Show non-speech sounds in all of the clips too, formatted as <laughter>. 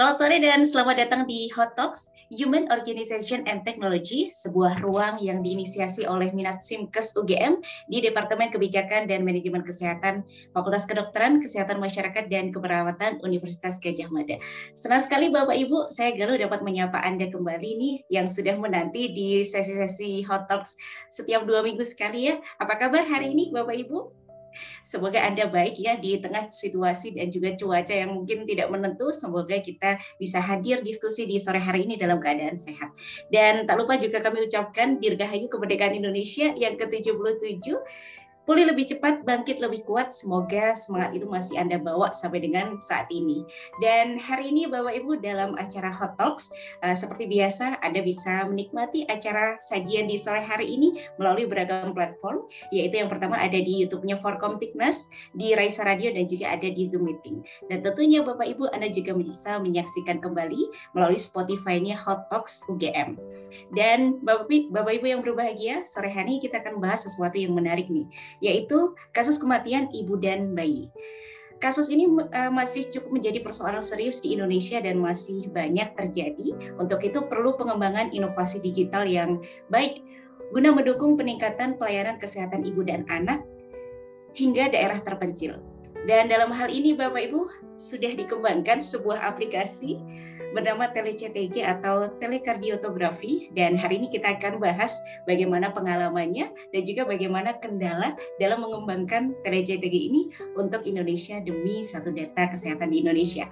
Selamat sore dan selamat datang di Hot Talks, Human Organization and Technology, sebuah ruang yang diinisiasi oleh Minat Simkes UGM di Departemen Kebijakan dan Manajemen Kesehatan, Fakultas Kedokteran, Kesehatan Masyarakat, dan Keperawatan Universitas Gajah Mada. Senang sekali Bapak Ibu, saya Galuh dapat menyapa Anda kembali nih yang sudah menanti di sesi-sesi Hot Talks setiap dua minggu sekali ya. Apa kabar hari ini Bapak Ibu? Semoga Anda baik ya di tengah situasi dan juga cuaca yang mungkin tidak menentu. Semoga kita bisa hadir diskusi di sore hari ini dalam keadaan sehat. Dan tak lupa juga kami ucapkan Dirgahayu Kemerdekaan Indonesia yang ke-77 pulih lebih cepat, bangkit lebih kuat. Semoga semangat itu masih Anda bawa sampai dengan saat ini. Dan hari ini Bapak Ibu dalam acara Hot Talks, uh, seperti biasa Anda bisa menikmati acara sajian di sore hari ini melalui beragam platform, yaitu yang pertama ada di YouTube-nya Forkom Tiknas, di Raisa Radio dan juga ada di Zoom Meeting. Dan tentunya Bapak Ibu Anda juga bisa menyaksikan kembali melalui Spotify-nya Hot Talks UGM. Dan Bapak Ibu yang berbahagia, sore hari ini kita akan bahas sesuatu yang menarik nih yaitu kasus kematian ibu dan bayi. Kasus ini uh, masih cukup menjadi persoalan serius di Indonesia dan masih banyak terjadi. Untuk itu perlu pengembangan inovasi digital yang baik guna mendukung peningkatan pelayanan kesehatan ibu dan anak hingga daerah terpencil. Dan dalam hal ini Bapak Ibu sudah dikembangkan sebuah aplikasi bernama TeleCTG atau telekardiotografi dan hari ini kita akan bahas bagaimana pengalamannya dan juga bagaimana kendala dalam mengembangkan TeleCTG ini untuk Indonesia demi satu data kesehatan di Indonesia.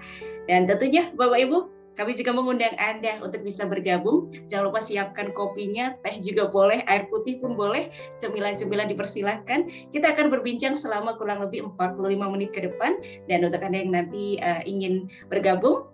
Dan tentunya Bapak Ibu kami juga mengundang Anda untuk bisa bergabung. Jangan lupa siapkan kopinya, teh juga boleh, air putih pun boleh, cemilan-cemilan dipersilahkan. Kita akan berbincang selama kurang lebih 45 menit ke depan. Dan untuk Anda yang nanti uh, ingin bergabung,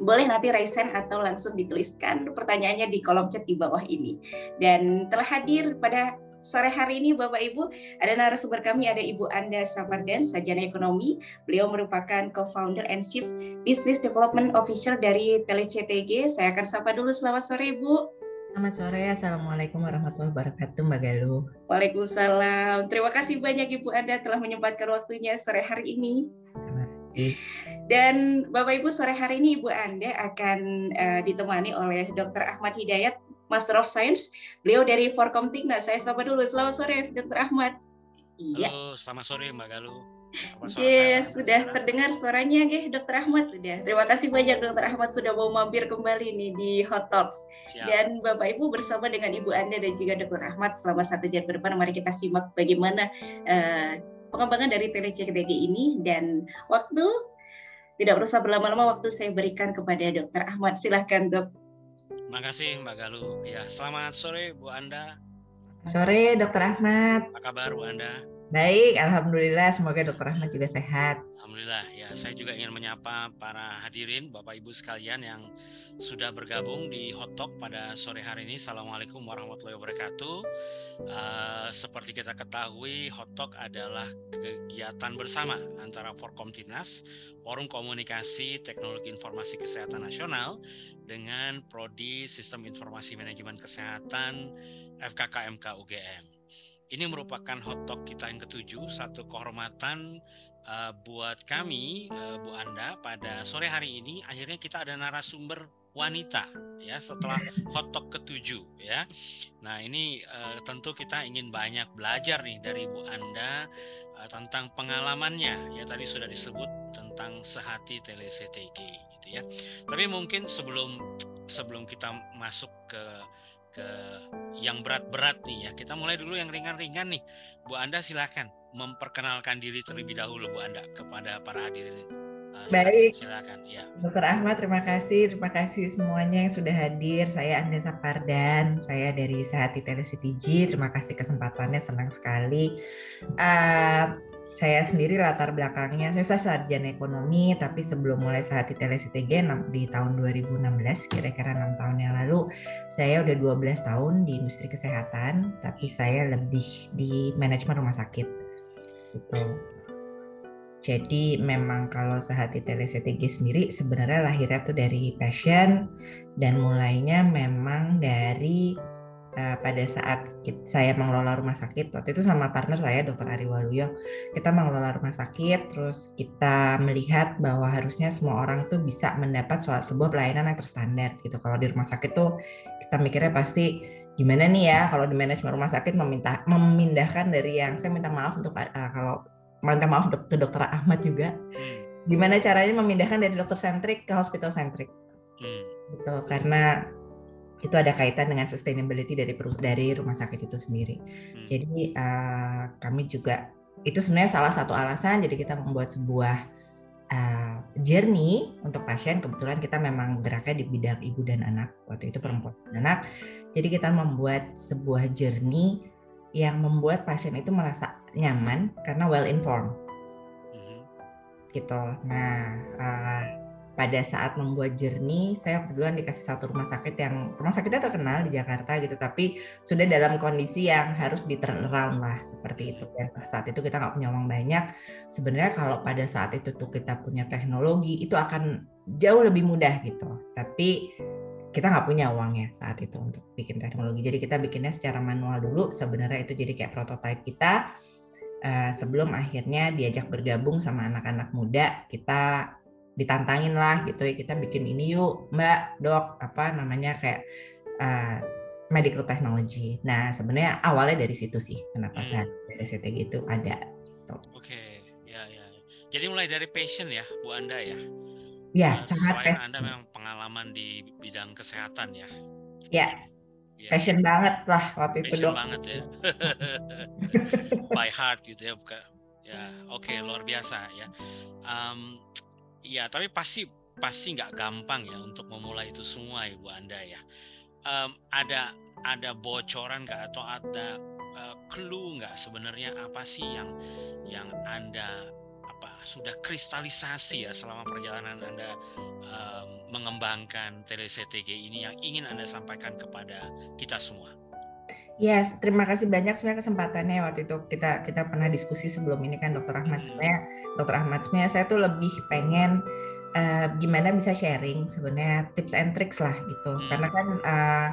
boleh nanti raisen atau langsung dituliskan pertanyaannya di kolom chat di bawah ini. Dan telah hadir pada sore hari ini Bapak Ibu ada narasumber kami ada Ibu Anda Sapardan, Sajana Ekonomi. Beliau merupakan co-founder and chief business development officer dari TeleCTG. Saya akan sapa dulu selamat sore Ibu. Selamat sore, Assalamualaikum warahmatullahi wabarakatuh Mbak Galuh. Waalaikumsalam. Terima kasih banyak Ibu Anda telah menyempatkan waktunya sore hari ini. Terima kasih. Dan Bapak Ibu sore hari ini Ibu Anda akan uh, ditemani oleh Dr. Ahmad Hidayat, Master of Science. Beliau dari Forkom Tingna. Saya sapa dulu. Selamat sore Dr. Ahmad. Iya. Halo, selamat sore Mbak Galuh. Yes, sudah terdengar suaranya ya Dokter Ahmad sudah. Terima kasih banyak Dokter Ahmad sudah mau mampir kembali nih di Hot Talks. Siap. Dan Bapak Ibu bersama dengan Ibu Anda dan juga Dokter Ahmad selama satu jam ke depan mari kita simak bagaimana uh, pengembangan dari TeleCTG ini dan waktu tidak usah berlama-lama waktu saya berikan kepada Dokter Ahmad. Silahkan dok. Terima kasih Mbak Galuh. Ya, selamat sore Bu Anda. Sore Dokter Ahmad. Apa kabar Bu Anda? Baik, Alhamdulillah. Semoga Dokter Ahmad juga sehat. Alhamdulillah. Ya, saya juga ingin menyapa para hadirin, Bapak Ibu sekalian yang sudah bergabung di Hot Talk pada sore hari ini. Assalamualaikum warahmatullahi wabarakatuh. Uh, seperti kita ketahui, Hot Talk adalah kegiatan bersama antara Forkomtinas, Forum Komunikasi Teknologi Informasi Kesehatan Nasional, dengan Prodi Sistem Informasi Manajemen Kesehatan FKKMK UGM. Ini merupakan hot talk kita yang ketujuh, satu kehormatan uh, buat kami, uh, Bu Anda, pada sore hari ini. Akhirnya kita ada narasumber wanita ya setelah hot talk ketujuh ya. Nah ini uh, tentu kita ingin banyak belajar nih dari Bu Anda uh, tentang pengalamannya ya tadi sudah disebut tentang sehati TeleCTG gitu ya. Tapi mungkin sebelum sebelum kita masuk ke ke yang berat-berat nih ya kita mulai dulu yang ringan-ringan nih Bu Anda silakan memperkenalkan diri terlebih dahulu Bu Anda kepada para hadirin Uh, Baik, silakan. Ya. Dokter Ahmad, terima kasih, terima kasih semuanya yang sudah hadir. Saya Anda Sapardan, saya dari Sehati TeleCTG. Terima kasih kesempatannya, senang sekali. Uh, saya sendiri latar belakangnya saya sarjana ekonomi tapi sebelum mulai saat di TeleCTG di tahun 2016 kira-kira enam tahun yang lalu saya udah 12 tahun di industri kesehatan tapi saya lebih di manajemen rumah sakit gitu jadi memang kalau sehati TeleCTG sendiri sebenarnya lahirnya tuh dari passion dan mulainya memang dari uh, pada saat kita, saya mengelola rumah sakit waktu itu sama partner saya Dr. Ari Waluyo kita mengelola rumah sakit terus kita melihat bahwa harusnya semua orang tuh bisa mendapat sebuah pelayanan yang terstandar gitu kalau di rumah sakit tuh kita mikirnya pasti gimana nih ya kalau di manajemen rumah sakit meminta memindahkan dari yang saya minta maaf untuk uh, kalau minta maaf ke dokter Ahmad juga hmm. gimana caranya memindahkan dari dokter sentrik ke hospital sentrik hmm. gitu karena itu ada kaitan dengan sustainability dari perus dari rumah sakit itu sendiri. Hmm. Jadi uh, kami juga itu sebenarnya salah satu alasan jadi kita membuat sebuah uh, journey untuk pasien. Kebetulan kita memang geraknya di bidang ibu dan anak waktu itu perempuan dan anak. Jadi kita membuat sebuah journey yang membuat pasien itu merasa nyaman karena well informed. Mm-hmm. Gitu. Nah, uh, pada saat membuat journey, saya kebetulan dikasih satu rumah sakit yang rumah sakitnya terkenal di Jakarta gitu, tapi sudah dalam kondisi yang harus di lah seperti itu. Dan saat itu kita nggak punya uang banyak. Sebenarnya kalau pada saat itu tuh kita punya teknologi, itu akan jauh lebih mudah gitu. Tapi kita nggak punya uangnya saat itu untuk bikin teknologi. Jadi kita bikinnya secara manual dulu. Sebenarnya itu jadi kayak prototipe kita. Uh, sebelum akhirnya diajak bergabung sama anak-anak muda, kita ditantangin lah gitu ya kita bikin ini yuk mbak dok apa namanya kayak uh, medical technology. Nah sebenarnya awalnya dari situ sih kenapa hmm. saya dari CTG itu ada. Gitu. Oke okay. ya ya. Jadi mulai dari passion ya Bu Anda ya. Ya nah, sangat. Selain Anda memang pengalaman di bidang kesehatan ya. Ya. ya. Passion banget lah waktu passion itu dok. banget ya. <laughs> By heart gitu ya bukan. Ya oke okay, luar biasa ya. Um, Iya, tapi pasti pasti nggak gampang ya untuk memulai itu semua ibu anda ya. Um, ada ada bocoran nggak atau ada uh, clue nggak sebenarnya apa sih yang yang anda apa sudah kristalisasi ya selama perjalanan anda um, mengembangkan TDCTG ini yang ingin anda sampaikan kepada kita semua. Ya, yes, terima kasih banyak sebenarnya kesempatannya waktu itu kita kita pernah diskusi sebelum ini kan Dokter Ahmad hmm. sebenarnya Dokter Ahmad sebenarnya saya tuh lebih pengen uh, gimana bisa sharing sebenarnya tips and tricks lah gitu hmm. karena kan uh,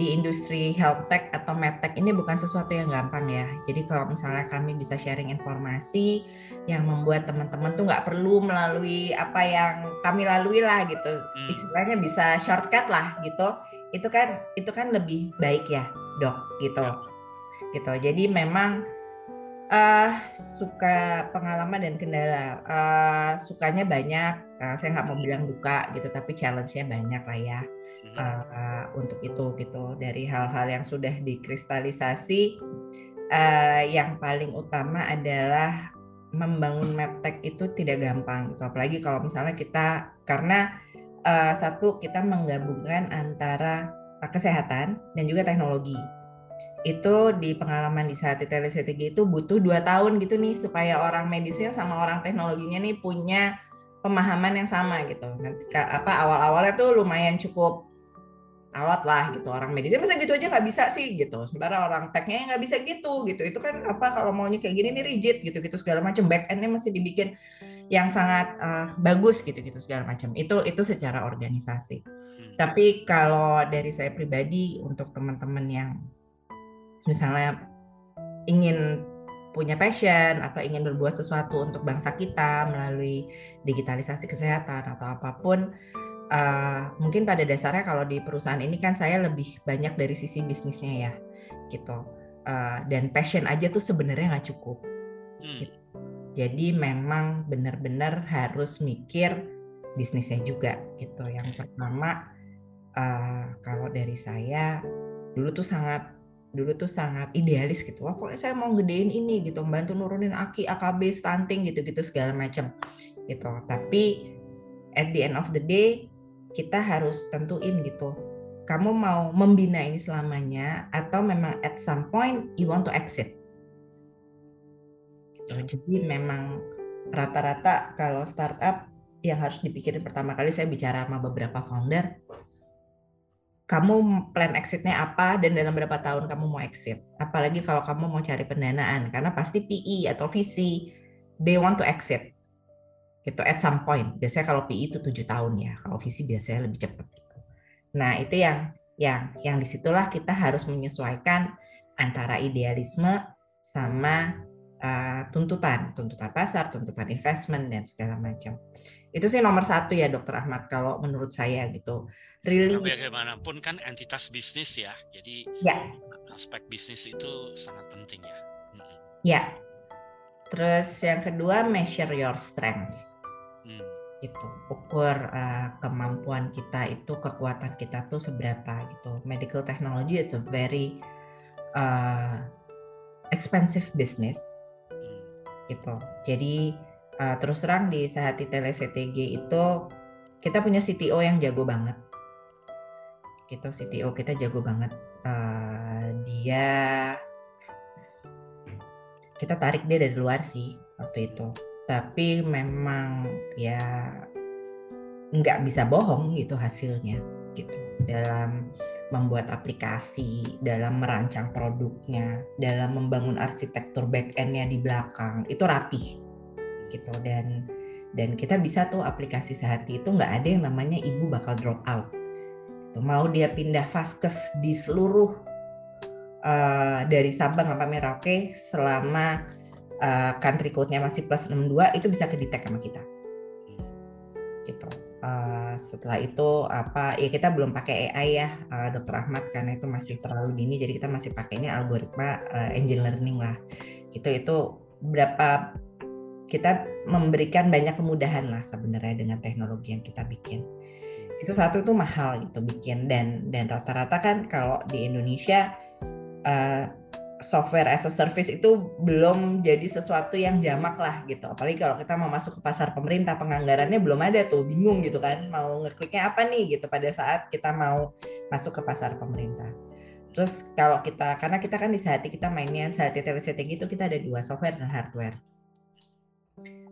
di industri health tech atau medtech ini bukan sesuatu yang gampang ya. Jadi kalau misalnya kami bisa sharing informasi yang membuat teman-teman tuh nggak perlu melalui apa yang kami lalui lah gitu, hmm. istilahnya bisa shortcut lah gitu itu kan itu kan lebih baik ya dok gitu. Ya. gitu. Jadi memang uh, suka pengalaman dan kendala. Uh, sukanya banyak. Uh, saya nggak mau bilang duka gitu tapi challenge-nya banyak lah ya. Uh, untuk itu gitu. Dari hal-hal yang sudah dikristalisasi uh, yang paling utama adalah membangun medtech itu tidak gampang gitu. Apalagi kalau misalnya kita karena uh, satu kita menggabungkan antara kesehatan dan juga teknologi. Itu di pengalaman di saat TLCTG itu butuh dua tahun gitu nih supaya orang medisnya sama orang teknologinya nih punya pemahaman yang sama gitu. Nanti apa awal-awalnya tuh lumayan cukup alat lah gitu orang medisnya masa gitu aja nggak bisa sih gitu sementara orang technya nggak bisa gitu gitu itu kan apa kalau maunya kayak gini nih rigid gitu gitu segala macam back endnya masih dibikin yang sangat uh, bagus gitu gitu segala macam itu itu secara organisasi hmm. tapi kalau dari saya pribadi untuk teman-teman yang misalnya ingin punya passion atau ingin berbuat sesuatu untuk bangsa kita melalui digitalisasi kesehatan atau apa pun uh, mungkin pada dasarnya kalau di perusahaan ini kan saya lebih banyak dari sisi bisnisnya ya gitu uh, dan passion aja tuh sebenarnya nggak cukup hmm. gitu. Jadi memang benar-benar harus mikir bisnisnya juga gitu. Yang pertama uh, kalau dari saya dulu tuh sangat dulu tuh sangat idealis gitu. Wah pokoknya saya mau gedein ini gitu membantu nurunin aki AKB stunting gitu gitu segala macam gitu. Tapi at the end of the day kita harus tentuin gitu kamu mau membina ini selamanya atau memang at some point you want to exit gitu. jadi memang rata-rata kalau startup yang harus dipikirin pertama kali saya bicara sama beberapa founder kamu plan exitnya apa dan dalam berapa tahun kamu mau exit apalagi kalau kamu mau cari pendanaan karena pasti PE atau VC they want to exit itu at some point. Biasanya kalau PI itu tujuh tahun ya, kalau visi biasanya lebih cepat. Gitu. Nah itu yang yang yang di situlah kita harus menyesuaikan antara idealisme sama uh, tuntutan, tuntutan pasar, tuntutan investment dan segala macam. Itu sih nomor satu ya Dokter Ahmad kalau menurut saya gitu. Really. bagaimanapun kan entitas bisnis ya, jadi ya. aspek bisnis itu sangat penting ya. Ya. Terus yang kedua measure your strength. Hmm. Itu ukur uh, kemampuan kita itu kekuatan kita tuh seberapa gitu. Medical technology it's a very uh, expensive business hmm. Gitu. Jadi uh, terus terang di Sehati Tele CTG itu kita punya CTO yang jago banget. Gitu CTO kita jago banget. Uh, dia kita tarik dia dari luar sih waktu itu. Tapi memang ya nggak bisa bohong gitu hasilnya gitu dalam membuat aplikasi, dalam merancang produknya, dalam membangun arsitektur back endnya di belakang itu rapih gitu dan dan kita bisa tuh aplikasi sehati itu nggak ada yang namanya ibu bakal drop out. Tuh, mau dia pindah vaskes di seluruh uh, dari Sabang sampai Merauke selama uh, country code-nya masih plus 62 itu bisa kedetek sama kita. Gitu uh, setelah itu apa ya kita belum pakai AI ya uh, Dokter Ahmad karena itu masih terlalu dini jadi kita masih pakainya algoritma uh, engine learning lah. Itu itu berapa kita memberikan banyak kemudahan lah sebenarnya dengan teknologi yang kita bikin. Itu satu itu mahal gitu bikin dan dan rata-rata kan kalau di Indonesia uh, software as a service itu belum jadi sesuatu yang jamak lah gitu. Apalagi kalau kita mau masuk ke pasar pemerintah, penganggarannya belum ada tuh, bingung gitu kan, mau ngekliknya apa nih gitu pada saat kita mau masuk ke pasar pemerintah. Terus kalau kita, karena kita kan di Sehati kita mainnya Sehati setting itu kita ada dua software dan hardware.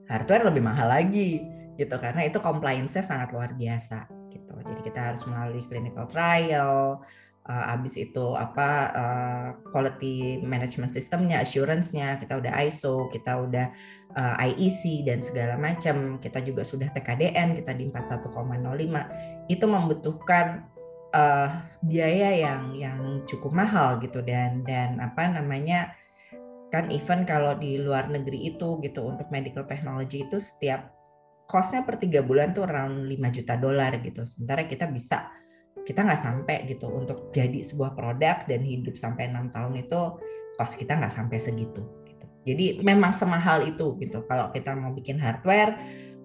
Hardware lebih mahal lagi gitu karena itu compliance-nya sangat luar biasa gitu. Jadi kita harus melalui clinical trial, uh, habis itu apa uh, quality management systemnya, assurance-nya, kita udah ISO, kita udah uh, IEC dan segala macam, kita juga sudah TKDN, kita di 41,05, itu membutuhkan uh, biaya yang yang cukup mahal gitu. Dan dan apa namanya kan even kalau di luar negeri itu gitu untuk medical technology itu setiap costnya per tiga bulan tuh around 5 juta dolar gitu. Sementara kita bisa kita nggak sampai gitu untuk jadi sebuah produk dan hidup sampai enam tahun itu cost kita nggak sampai segitu gitu. Jadi memang semahal itu gitu. Kalau kita mau bikin hardware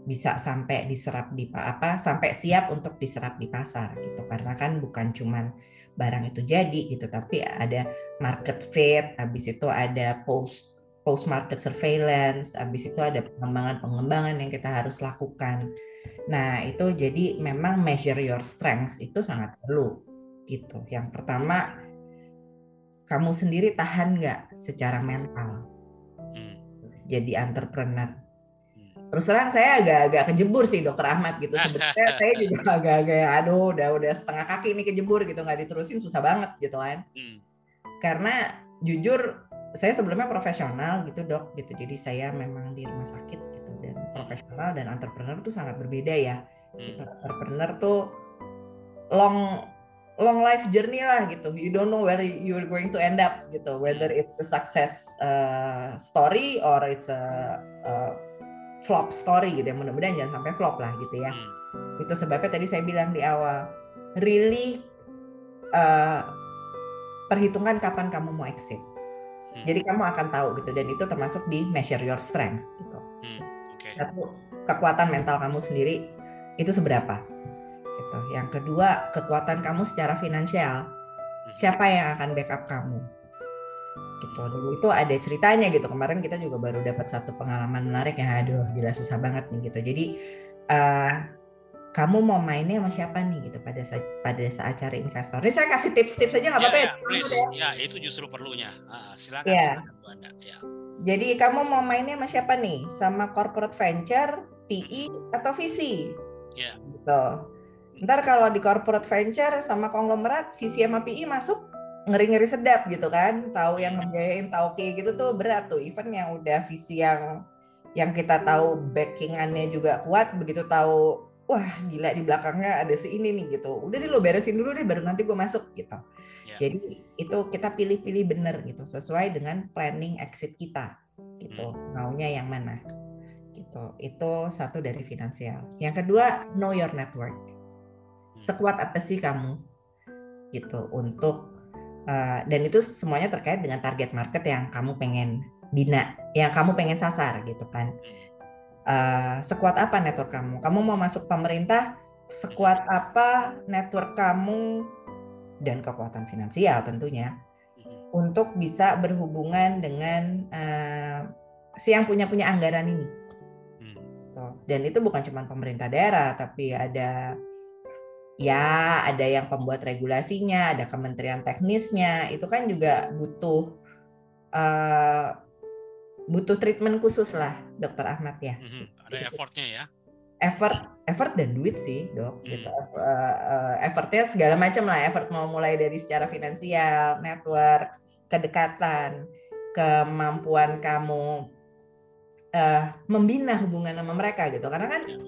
bisa sampai diserap di apa sampai siap untuk diserap di pasar gitu karena kan bukan cuman barang itu jadi gitu tapi ada market fit habis itu ada post post market surveillance habis itu ada pengembangan-pengembangan yang kita harus lakukan Nah, itu jadi memang measure your strength itu sangat perlu gitu. Yang pertama, kamu sendiri tahan nggak secara mental hmm. jadi entrepreneur. Hmm. Terus terang saya agak-agak kejebur sih dokter Ahmad gitu. Sebenarnya <laughs> saya juga agak-agak aduh udah udah setengah kaki ini kejebur gitu nggak diterusin susah banget gitu kan. Hmm. Karena jujur saya sebelumnya profesional gitu dok gitu. Jadi saya memang di rumah sakit dan profesional dan entrepreneur itu sangat berbeda ya. Hmm. Entrepreneur tuh long long life journey lah gitu. You don't know where you're going to end up gitu. Whether hmm. it's a success uh, story or it's a, a flop story gitu. Ya. Mudah-mudahan jangan sampai flop lah gitu ya. Hmm. Itu sebabnya tadi saya bilang di awal, really uh, perhitungkan kapan kamu mau exit. Hmm. Jadi kamu akan tahu gitu dan itu termasuk di measure your strength gitu. Hmm satu kekuatan mental kamu sendiri itu seberapa gitu yang kedua kekuatan kamu secara finansial hmm. siapa yang akan backup kamu gitu dulu itu ada ceritanya gitu kemarin kita juga baru dapat satu pengalaman menarik ya aduh gila susah banget nih gitu jadi uh, kamu mau mainnya sama siapa nih gitu pada saat pada saat cari investor. Ini saya kasih tips-tips aja nggak apa-apa ya, ya, ya. ya, itu justru perlunya. Uh, silakan. Ya. silakan ya. Jadi kamu mau mainnya sama siapa nih? Sama corporate venture, PE atau VC? Iya. Yeah. Gitu. Ntar kalau di corporate venture sama konglomerat, VC sama PE masuk ngeri-ngeri sedap gitu kan. Tahu yang ngebiayain, tahu kayak gitu tuh berat tuh. Even yang udah VC yang yang kita tahu backingannya juga kuat, begitu tahu wah gila di belakangnya ada si ini nih gitu udah deh lo beresin dulu deh baru nanti gue masuk gitu. Jadi itu kita pilih-pilih bener gitu sesuai dengan planning exit kita gitu. Hmm. maunya yang mana gitu. Itu satu dari finansial. Yang kedua know your network. Hmm. sekuat apa sih kamu gitu untuk uh, dan itu semuanya terkait dengan target market yang kamu pengen bina yang kamu pengen sasar gitu kan. Uh, sekuat apa network kamu? Kamu mau masuk pemerintah sekuat apa network kamu dan kekuatan finansial tentunya untuk bisa berhubungan dengan uh, si yang punya punya anggaran ini hmm. dan itu bukan cuma pemerintah daerah tapi ada ya ada yang pembuat regulasinya ada kementerian teknisnya itu kan juga butuh uh, butuh treatment khusus lah, dokter Ahmad ya. Mm-hmm. Ada effortnya ya. Effort, effort dan duit sih dok. Mm. Gitu. Uh, effortnya segala macam lah. Effort mau mulai dari secara finansial, network, kedekatan, kemampuan kamu uh, membina hubungan sama mereka gitu. Karena kan yeah.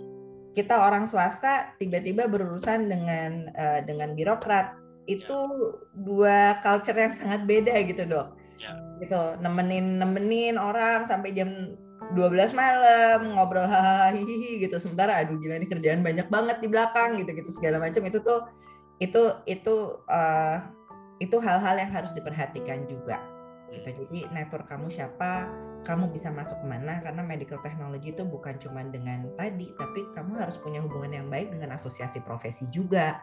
kita orang swasta tiba-tiba berurusan dengan uh, dengan birokrat itu yeah. dua culture yang sangat beda gitu dok ya. gitu nemenin nemenin orang sampai jam 12 malam ngobrol hahaha gitu sementara aduh gila ini kerjaan banyak banget di belakang gitu gitu segala macam itu tuh itu itu uh, itu hal-hal yang harus diperhatikan juga gitu hmm. jadi network kamu siapa kamu bisa masuk ke mana karena medical technology itu bukan cuma dengan tadi tapi kamu harus punya hubungan yang baik dengan asosiasi profesi juga.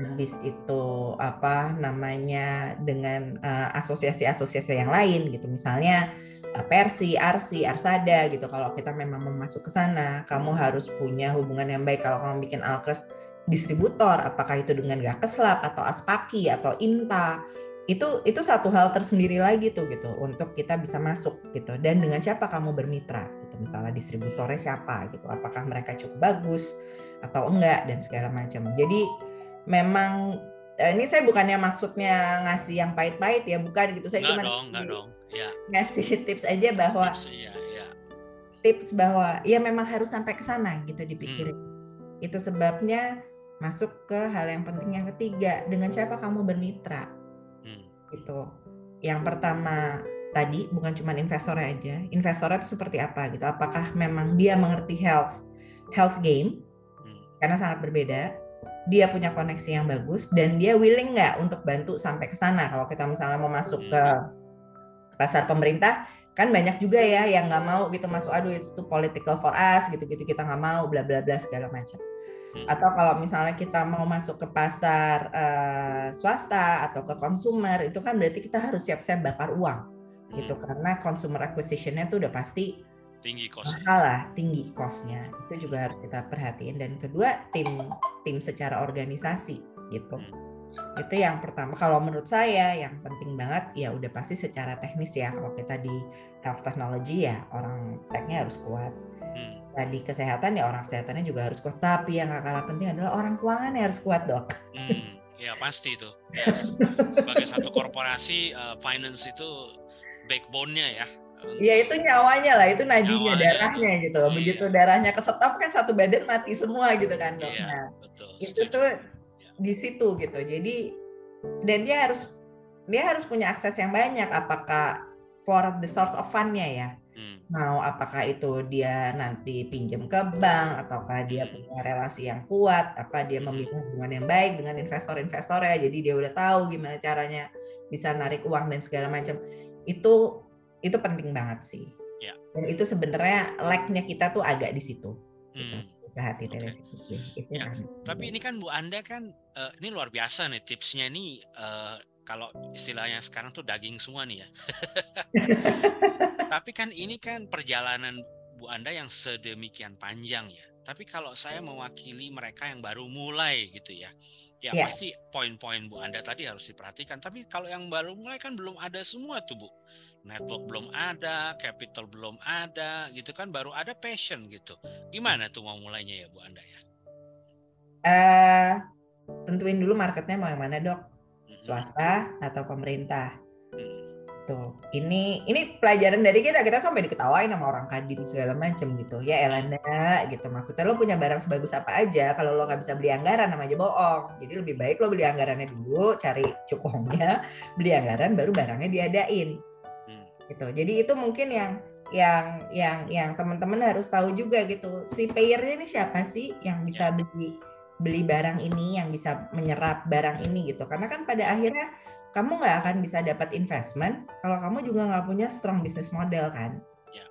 Habis itu apa namanya dengan asosiasi-asosiasi uh, yang lain gitu. Misalnya uh, Persi, Arsi, Arsada gitu. Kalau kita memang mau masuk ke sana, kamu harus punya hubungan yang baik. Kalau kamu bikin alkes distributor, apakah itu dengan Gakeslab atau Aspaki atau Inta itu itu satu hal tersendiri lagi tuh gitu untuk kita bisa masuk gitu. Dan dengan siapa kamu bermitra gitu. Misalnya distributornya siapa gitu. Apakah mereka cukup bagus atau enggak dan segala macam. Jadi memang eh, ini saya bukannya maksudnya ngasih yang pahit-pahit ya bukan gitu saya cuma Ya. ngasih <laughs> tips aja bahwa tips, ya, ya. tips bahwa ya memang harus sampai ke sana gitu dipikirin hmm. itu sebabnya masuk ke hal yang penting yang ketiga dengan siapa kamu bermitra hmm. gitu yang pertama tadi bukan cuma investor aja investor itu seperti apa gitu apakah memang dia mengerti health health game hmm. karena sangat berbeda dia punya koneksi yang bagus dan dia willing nggak untuk bantu sampai ke sana. Kalau kita misalnya mau masuk ke pasar pemerintah, kan banyak juga ya yang nggak mau gitu masuk. Aduh itu political for us gitu-gitu kita nggak mau bla bla bla segala macam. Hmm. Atau kalau misalnya kita mau masuk ke pasar uh, swasta atau ke consumer itu kan berarti kita harus siap-siap bakar uang gitu hmm. karena consumer acquisitionnya tuh udah pasti tinggi costnya. Lah tinggi costnya itu juga harus kita perhatiin. Dan kedua tim tim secara organisasi gitu. Hmm. itu yang pertama. Kalau menurut saya yang penting banget ya udah pasti secara teknis ya. Kalau kita di health technology ya orang teknya harus kuat. Hmm. tadi kesehatan ya orang kesehatannya juga harus kuat. Tapi yang gak kalah penting adalah orang keuangan harus kuat dok. Hmm. ya pasti itu. Yes. sebagai satu korporasi uh, finance itu backbone-nya ya Iya itu nyawanya lah, itu nadinya, nyawanya, darahnya gitu. Iya. Begitu darahnya kesetop kan satu badan mati semua gitu kan dok. Iya, nah, betul. itu tuh iya. di situ gitu. Jadi dan dia harus dia harus punya akses yang banyak. Apakah for the source of fundnya ya? Hmm. Mau apakah itu dia nanti pinjam ke bank ataukah dia hmm. punya relasi yang kuat? Apa dia hmm. memiliki hubungan yang baik dengan investor-investor ya? Jadi dia udah tahu gimana caranya bisa narik uang dan segala macam. Itu itu penting banget sih. Ya. Dan itu sebenarnya like-nya kita tuh agak di situ. Gitu. Hmm. Hati okay. itu ya. Tapi ini kan Bu Anda kan uh, ini luar biasa nih tipsnya ini uh, kalau istilahnya sekarang tuh daging semua nih ya. <laughs> Tapi kan ini kan perjalanan Bu Anda yang sedemikian panjang ya. Tapi kalau saya mewakili mereka yang baru mulai gitu ya. Ya, ya. pasti poin-poin Bu Anda tadi harus diperhatikan. Tapi kalau yang baru mulai kan belum ada semua tuh Bu network belum ada, capital belum ada, gitu kan baru ada passion gitu. Gimana tuh mau mulainya ya Bu Anda ya? Uh, tentuin dulu marketnya mau yang mana dok, swasta atau pemerintah. Hmm. gitu. Ini ini pelajaran dari kita kita sampai diketawain sama orang kadin segala macam gitu. Ya Elanda gitu. Maksudnya lo punya barang sebagus apa aja kalau lo nggak bisa beli anggaran namanya bohong. Jadi lebih baik lo beli anggarannya dulu, cari cukongnya, beli anggaran baru barangnya diadain. Gitu. Jadi itu mungkin yang yang yang yang teman-teman harus tahu juga gitu. Si payernya ini siapa sih yang bisa ya. beli beli barang ini, yang bisa menyerap barang ini gitu. Karena kan pada akhirnya kamu nggak akan bisa dapat investment kalau kamu juga nggak punya strong business model kan. Ya.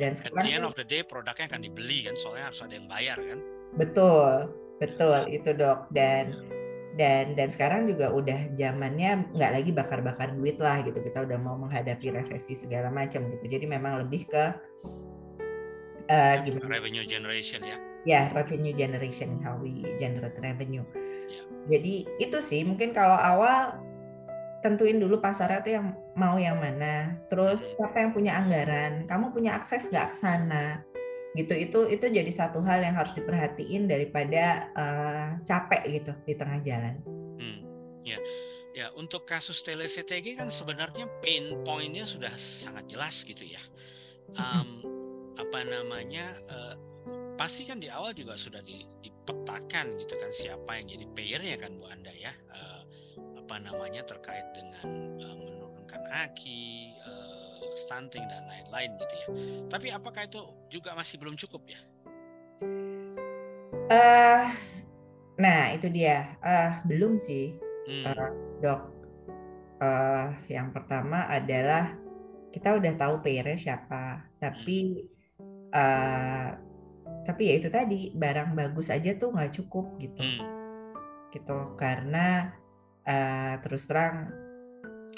Dan sekarang, At the end of the day produknya akan dibeli kan, soalnya harus ada yang bayar kan. Betul, betul ya. itu dok. Dan ya. Dan dan sekarang juga udah zamannya nggak lagi bakar-bakar duit lah gitu. Kita udah mau menghadapi resesi segala macam gitu. Jadi memang lebih ke uh, gimana? Revenue generation ya. Ya, revenue generation, how we generate revenue. Ya. Jadi itu sih mungkin kalau awal tentuin dulu pasarnya tuh yang mau yang mana. Terus siapa yang punya anggaran? Kamu punya akses nggak ke sana? Gitu itu itu jadi satu hal yang harus diperhatiin daripada uh, capek gitu di tengah jalan. Hmm, ya. Ya, untuk kasus TLCTG kan sebenarnya pain pointnya sudah sangat jelas gitu ya. Um, apa namanya? Uh, pasti kan di awal juga sudah dipetakan gitu kan siapa yang jadi payernya kan Bu Anda ya. Uh, apa namanya terkait dengan uh, menurunkan aki, uh, stunting dan lain-lain gitu ya. Tapi apakah itu juga masih belum cukup ya? Uh, nah itu dia. Uh, belum sih, hmm. uh, dok. Uh, yang pertama adalah kita udah tahu payernya siapa, tapi hmm. uh, tapi ya itu tadi barang bagus aja tuh nggak cukup gitu, hmm. gitu karena uh, terus terang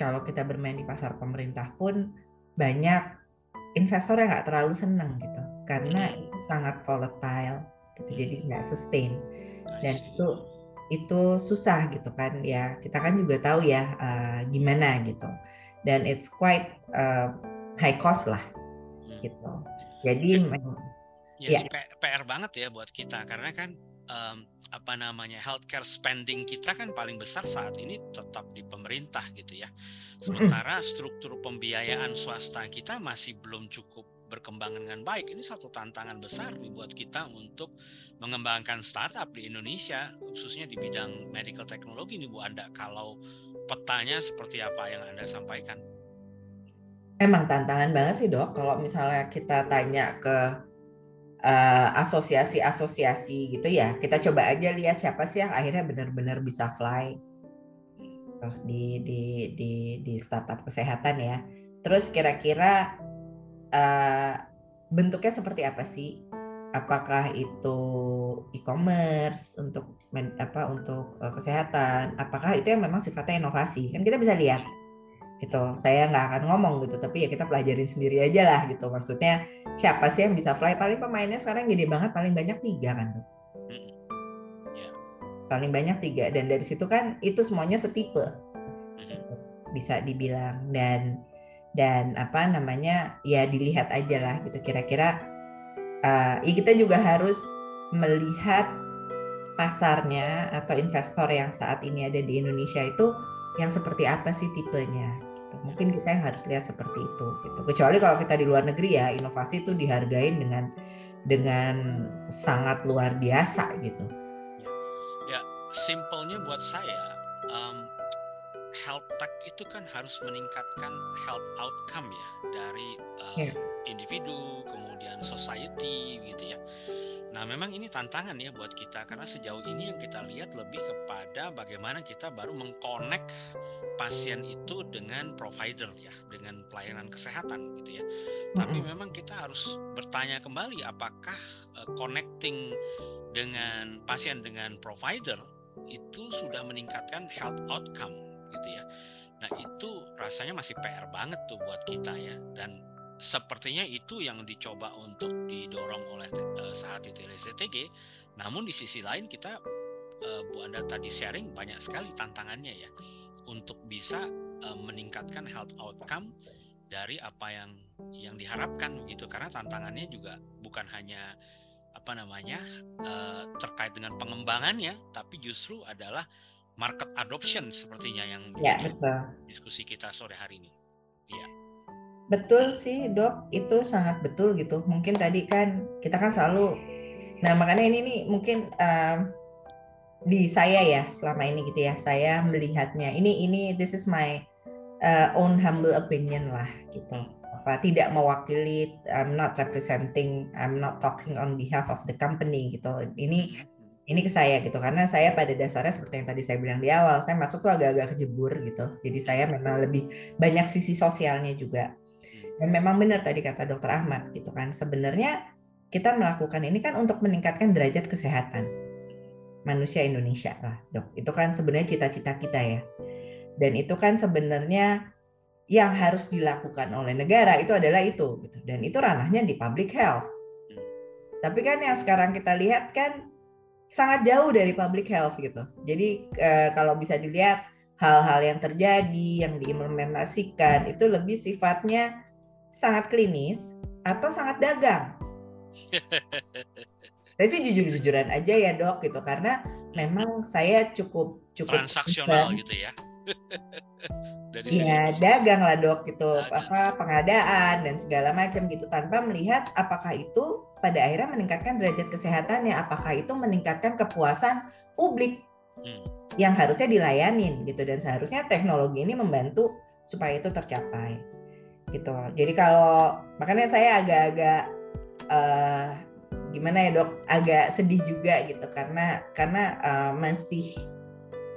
kalau kita bermain di pasar pemerintah pun banyak investor yang nggak terlalu seneng gitu karena hmm. itu sangat volatile gitu jadi nggak sustain dan itu itu susah gitu kan ya kita kan juga tahu ya uh, gimana gitu dan it's quite uh, high cost lah hmm. gitu jadi ya, ya. PR banget ya buat kita karena kan um, apa namanya healthcare spending kita kan paling besar saat ini tetap di pemerintah gitu ya. Sementara struktur pembiayaan swasta kita masih belum cukup berkembang dengan baik. Ini satu tantangan besar nih buat kita untuk mengembangkan startup di Indonesia khususnya di bidang medical technology nih Bu Anda. Kalau petanya seperti apa yang Anda sampaikan? Emang tantangan banget sih dok kalau misalnya kita tanya ke Eh, asosiasi-asosiasi gitu ya. Kita coba aja lihat siapa sih yang akhirnya benar-benar bisa fly oh, di di di di startup kesehatan ya. Terus kira-kira uh, bentuknya seperti apa sih? Apakah itu e-commerce untuk apa untuk uh, kesehatan? Apakah itu yang memang sifatnya inovasi? Kan kita bisa lihat gitu. Saya nggak akan ngomong gitu tapi ya kita pelajarin sendiri aja lah gitu. Maksudnya siapa sih yang bisa fly? Paling pemainnya sekarang gede banget paling banyak tiga kan tuh. Yeah. paling banyak tiga. Dan dari situ kan itu semuanya setipe. Bisa dibilang. Dan dan apa namanya ya dilihat aja lah gitu. Kira-kira uh, ya kita juga harus melihat pasarnya atau investor yang saat ini ada di Indonesia itu yang seperti apa sih tipenya gitu. Mungkin kita yang harus lihat seperti itu gitu. Kecuali kalau kita di luar negeri ya inovasi itu dihargain dengan dengan sangat luar biasa gitu. Ya, ya simpelnya buat saya um, health tech itu kan harus meningkatkan health outcome ya dari um, ya. individu kemudian society gitu ya. Nah, memang ini tantangan ya buat kita karena sejauh ini yang kita lihat lebih kepada bagaimana kita baru mengkonek pasien itu dengan provider ya, dengan pelayanan kesehatan gitu ya. Tapi memang kita harus bertanya kembali apakah uh, connecting dengan pasien dengan provider itu sudah meningkatkan health outcome gitu ya. Nah, itu rasanya masih PR banget tuh buat kita ya dan sepertinya itu yang dicoba untuk didorong oleh uh, saat itu CTG. Namun di sisi lain kita uh, Bu Anda tadi sharing banyak sekali tantangannya ya untuk bisa uh, meningkatkan health outcome dari apa yang yang diharapkan gitu karena tantangannya juga bukan hanya apa namanya uh, terkait dengan pengembangannya tapi justru adalah market adoption sepertinya yang ya, diskusi kita sore hari ini. Iya. Betul sih dok, itu sangat betul gitu. Mungkin tadi kan kita kan selalu, nah makanya ini nih mungkin um, di saya ya selama ini gitu ya, saya melihatnya ini ini this is my uh, own humble opinion lah gitu. Apa tidak mewakili, I'm not representing, I'm not talking on behalf of the company gitu. Ini ini ke saya gitu karena saya pada dasarnya seperti yang tadi saya bilang di awal saya masuk tuh agak-agak kejebur gitu jadi saya memang lebih banyak sisi sosialnya juga dan memang benar tadi kata dokter Ahmad gitu kan sebenarnya kita melakukan ini kan untuk meningkatkan derajat kesehatan manusia Indonesia lah dok itu kan sebenarnya cita-cita kita ya dan itu kan sebenarnya yang harus dilakukan oleh negara itu adalah itu gitu. dan itu ranahnya di public health tapi kan yang sekarang kita lihat kan sangat jauh dari public health gitu. Jadi uh, kalau bisa dilihat hal-hal yang terjadi yang diimplementasikan itu lebih sifatnya sangat klinis atau sangat dagang. <laughs> saya sih jujur-jujuran aja ya dok gitu karena memang saya cukup cukup transaksional gitu ya. <laughs> dari ya dagang lah dok gitu dagang. apa pengadaan dan segala macam gitu tanpa melihat apakah itu pada akhirnya meningkatkan derajat kesehatannya apakah itu meningkatkan kepuasan publik hmm. yang harusnya dilayanin gitu dan seharusnya teknologi ini membantu supaya itu tercapai gitu jadi kalau makanya saya agak-agak uh, gimana ya dok agak sedih juga gitu karena karena uh, masih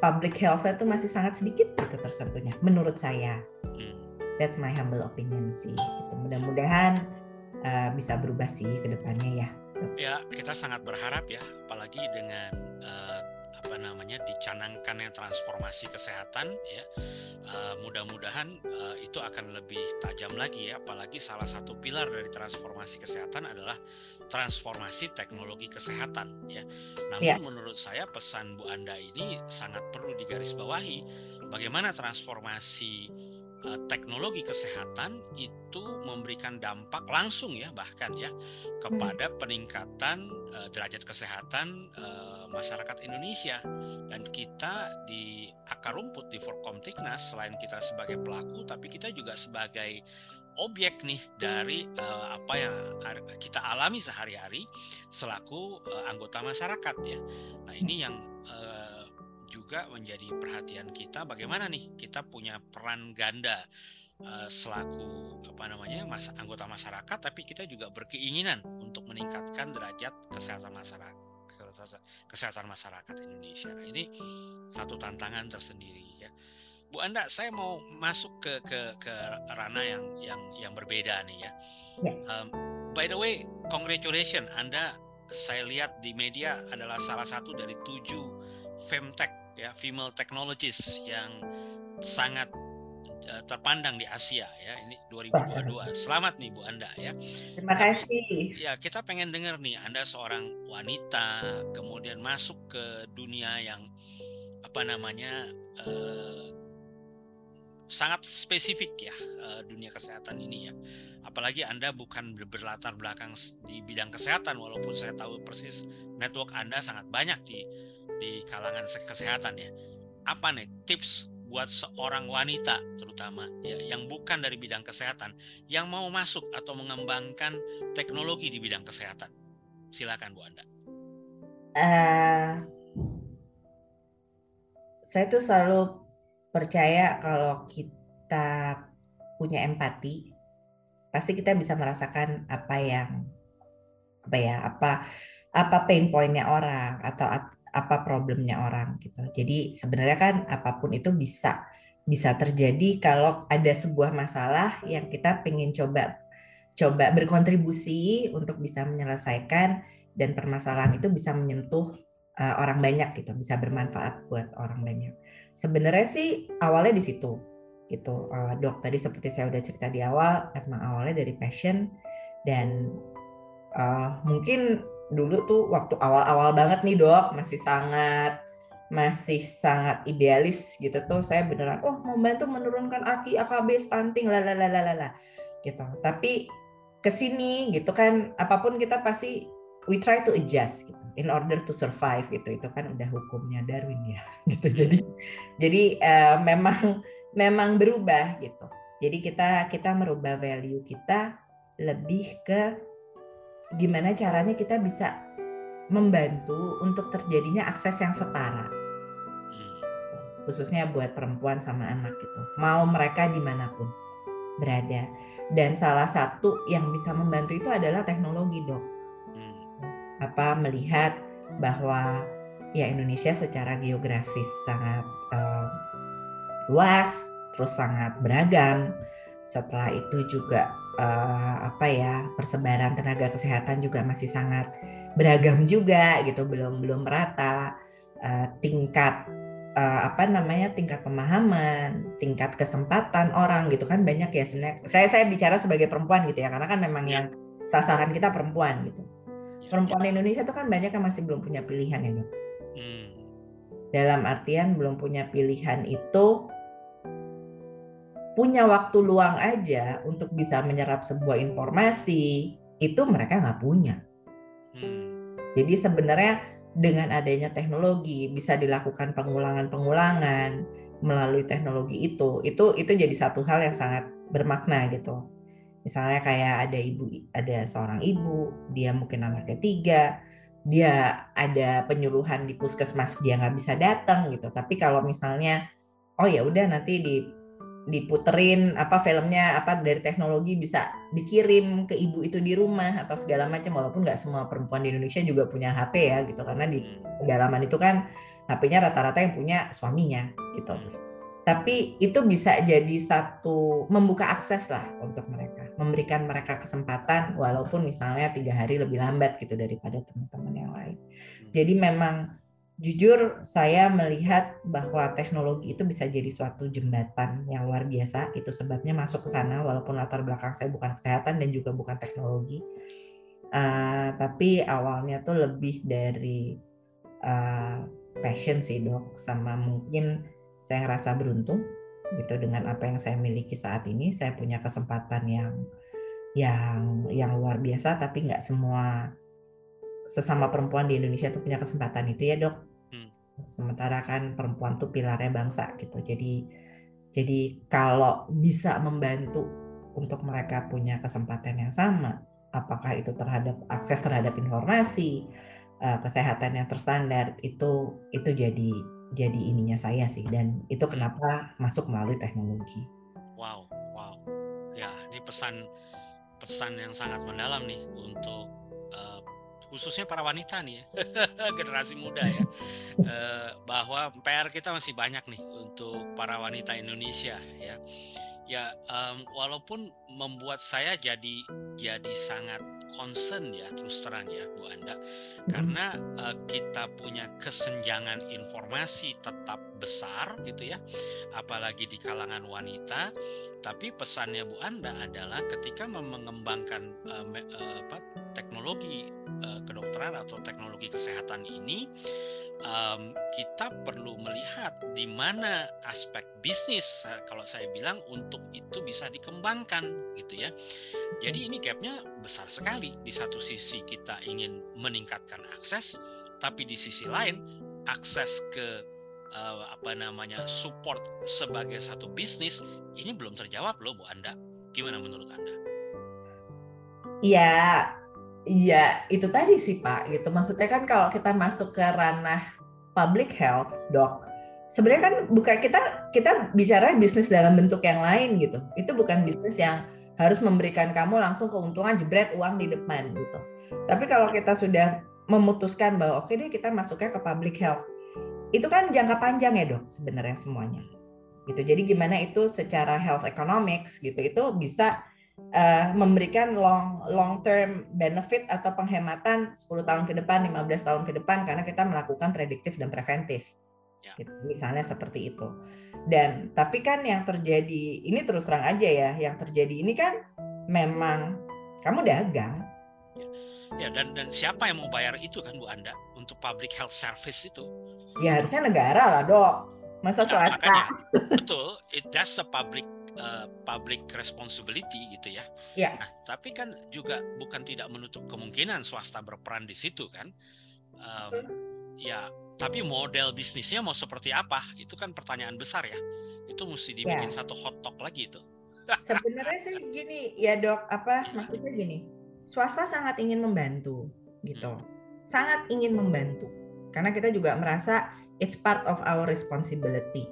public health itu masih sangat sedikit gitu tersentuhnya menurut saya hmm. that's my humble opinion sih gitu. mudah-mudahan uh, bisa berubah sih ke depannya ya ya kita sangat berharap ya apalagi dengan uh, apa namanya dicanangkannya transformasi kesehatan ya uh, mudah-mudahan uh, itu akan lebih tajam lagi ya apalagi salah satu pilar dari transformasi kesehatan adalah transformasi teknologi kesehatan ya. Namun ya. menurut saya pesan Bu Anda ini sangat perlu digarisbawahi bagaimana transformasi teknologi kesehatan itu memberikan dampak langsung ya bahkan ya kepada hmm. peningkatan uh, derajat kesehatan uh, masyarakat Indonesia dan kita di akar rumput di Forkomtiknas selain kita sebagai pelaku tapi kita juga sebagai objek nih dari uh, apa yang kita alami sehari-hari selaku uh, anggota masyarakat ya. Nah ini yang uh, juga menjadi perhatian kita bagaimana nih kita punya peran ganda uh, selaku apa namanya mas anggota masyarakat tapi kita juga berkeinginan untuk meningkatkan derajat kesehatan masyarakat kesehatan masyarakat Indonesia. Nah, ini satu tantangan tersendiri ya. Bu Anda, saya mau masuk ke ke ke ranah yang yang yang berbeda nih ya. Um, by the way, congratulations Anda saya lihat di media adalah salah satu dari tujuh femtech ya female technologies yang sangat uh, terpandang di Asia ya. Ini 2022 selamat nih Bu Anda ya. Terima kasih. ya kita pengen dengar nih Anda seorang wanita kemudian masuk ke dunia yang apa namanya uh, sangat spesifik ya uh, dunia kesehatan ini ya. Apalagi Anda bukan berlatar belakang di bidang kesehatan walaupun saya tahu persis network Anda sangat banyak di di kalangan kesehatan ya. Apa nih tips buat seorang wanita terutama ya yang bukan dari bidang kesehatan yang mau masuk atau mengembangkan teknologi di bidang kesehatan? Silakan Bu Anda. Uh, saya tuh selalu percaya kalau kita punya empati, pasti kita bisa merasakan apa yang apa ya apa apa pain pointnya orang atau apa problemnya orang gitu. Jadi sebenarnya kan apa pun itu bisa bisa terjadi kalau ada sebuah masalah yang kita pengen coba coba berkontribusi untuk bisa menyelesaikan dan permasalahan itu bisa menyentuh uh, orang banyak gitu, bisa bermanfaat buat orang banyak. Sebenarnya sih awalnya di situ gitu. Uh, dok tadi seperti saya udah cerita di awal emang awalnya dari passion dan uh, mungkin dulu tuh waktu awal-awal banget nih dok masih sangat masih sangat idealis gitu tuh saya beneran oh mau bantu menurunkan aki AKB stunting lalalalalala gitu. Tapi ke sini gitu kan apa pun kita pasti we try to adjust gitu in order to survive gitu. Itu kan udah hukumnya Darwin ya <laughs> gitu. Jadi jadi uh, memang memang berubah gitu. Jadi kita kita merubah value kita lebih ke gimana caranya kita bisa membantu untuk terjadinya akses yang setara. Hmm. Khususnya buat perempuan sama anak gitu. Mau mereka di mana pun berada. Dan salah satu yang bisa membantu itu adalah teknologi dok. Hmm. Apa melihat bahwa ya Indonesia secara geografis sangat uh, luas, terus sangat beragam. Setelah itu juga uh, apa ya persebaran tenaga kesehatan juga masih sangat beragam juga gitu, belum belum merata. Uh, tingkat uh, apa namanya tingkat pemahaman, tingkat kesempatan orang gitu kan banyak ya sebenarnya. Saya saya bicara sebagai perempuan gitu ya karena kan memang ya. yang sasaran kita perempuan gitu. Ya, perempuan ya. Indonesia itu kan banyak yang masih belum punya pilihan ya dok. Hmm. Dalam artian belum punya pilihan itu punya waktu luang aja untuk bisa menyerap sebuah informasi itu mereka nggak punya. Hmm. Jadi sebenarnya dengan adanya teknologi bisa dilakukan pengulangan-pengulangan melalui teknologi itu, itu itu jadi satu hal yang sangat bermakna gitu. Misalnya kayak ada ibu, ada seorang ibu, dia mungkin anak ketiga, dia ada penyuluhan di puskesmas dia nggak bisa datang gitu. Tapi kalau misalnya, oh ya udah nanti di diputerin apa filmnya apa dari teknologi bisa dikirim ke ibu itu di rumah atau segala macam walaupun nggak semua perempuan di Indonesia juga punya HP ya gitu karena di hmm. pedalaman itu kan HP-nya rata-rata yang punya suaminya gitu hmm. tapi itu bisa jadi satu membuka akses lah untuk mereka memberikan mereka kesempatan walaupun misalnya tiga hari lebih lambat gitu daripada teman-teman yang lain hmm. jadi memang jujur saya melihat bahwa teknologi itu bisa jadi suatu jembatan yang luar biasa. Itu sebabnya masuk ke sana walaupun latar belakang saya bukan kesehatan dan juga bukan teknologi. Uh, tapi awalnya tuh lebih dari uh, passion sih dok, sama mungkin saya ngerasa beruntung gitu dengan apa yang saya miliki saat ini. Saya punya kesempatan yang yang yang luar biasa, tapi nggak semua sesama perempuan di Indonesia tuh punya kesempatan itu ya dok. Sementara kan perempuan tuh pilarnya bangsa gitu. Jadi jadi kalau bisa membantu untuk mereka punya kesempatan yang sama, apakah itu terhadap akses terhadap informasi, uh, kesehatan yang terstandar itu itu jadi jadi ininya saya sih dan itu hmm. kenapa masuk melalui teknologi. Wow, wow. Ya, ini pesan pesan yang sangat mendalam nih untuk khususnya para wanita nih ya, <laughs> generasi muda ya, eh, bahwa PR kita masih banyak nih untuk para wanita Indonesia ya. Ya, um, walaupun membuat saya jadi jadi sangat concern ya terus terang ya Bu Anda, karena uh, kita punya kesenjangan informasi tetap besar gitu ya, apalagi di kalangan wanita. Tapi pesannya Bu Anda adalah ketika mengembangkan uh, uh, teknologi uh, kedokteran atau teknologi kesehatan ini um, kita perlu melihat di mana aspek bisnis kalau saya bilang untuk itu bisa dikembangkan gitu ya. Jadi ini gapnya besar sekali. Di satu sisi kita ingin meningkatkan akses, tapi di sisi lain akses ke uh, apa namanya support sebagai satu bisnis ini belum terjawab loh Bu Anda. Gimana menurut Anda? Ya, Iya, itu tadi sih Pak, gitu. Maksudnya kan kalau kita masuk ke ranah public health, dok, sebenarnya kan bukan kita kita bicara bisnis dalam bentuk yang lain gitu. Itu bukan bisnis yang harus memberikan kamu langsung keuntungan jebret uang di depan gitu. Tapi kalau kita sudah memutuskan bahwa oke okay deh kita masuknya ke public health, itu kan jangka panjang ya dok sebenarnya semuanya. Gitu. Jadi gimana itu secara health economics gitu itu bisa uh, memberikan long long term benefit atau penghematan 10 tahun ke depan, 15 tahun ke depan karena kita melakukan prediktif dan preventif. Ya. Gitu, misalnya seperti itu. Dan tapi kan yang terjadi ini terus terang aja ya, yang terjadi ini kan memang kamu dagang. Ya, dan dan siapa yang mau bayar itu kan Bu Anda untuk public health service itu? Ya harusnya negara lah, Dok. Masa nah, swasta? Makanya, <laughs> betul, it that's a public uh, public responsibility gitu ya. ya. Nah, tapi kan juga bukan tidak menutup kemungkinan swasta berperan di situ kan. Um, ya, tapi model bisnisnya mau seperti apa? Itu kan pertanyaan besar ya. Itu mesti dibikin ya. satu hot talk lagi itu. Sebenarnya sih <laughs> gini ya dok, apa maksudnya gini, swasta sangat ingin membantu gitu, hmm. sangat ingin membantu karena kita juga merasa it's part of our responsibility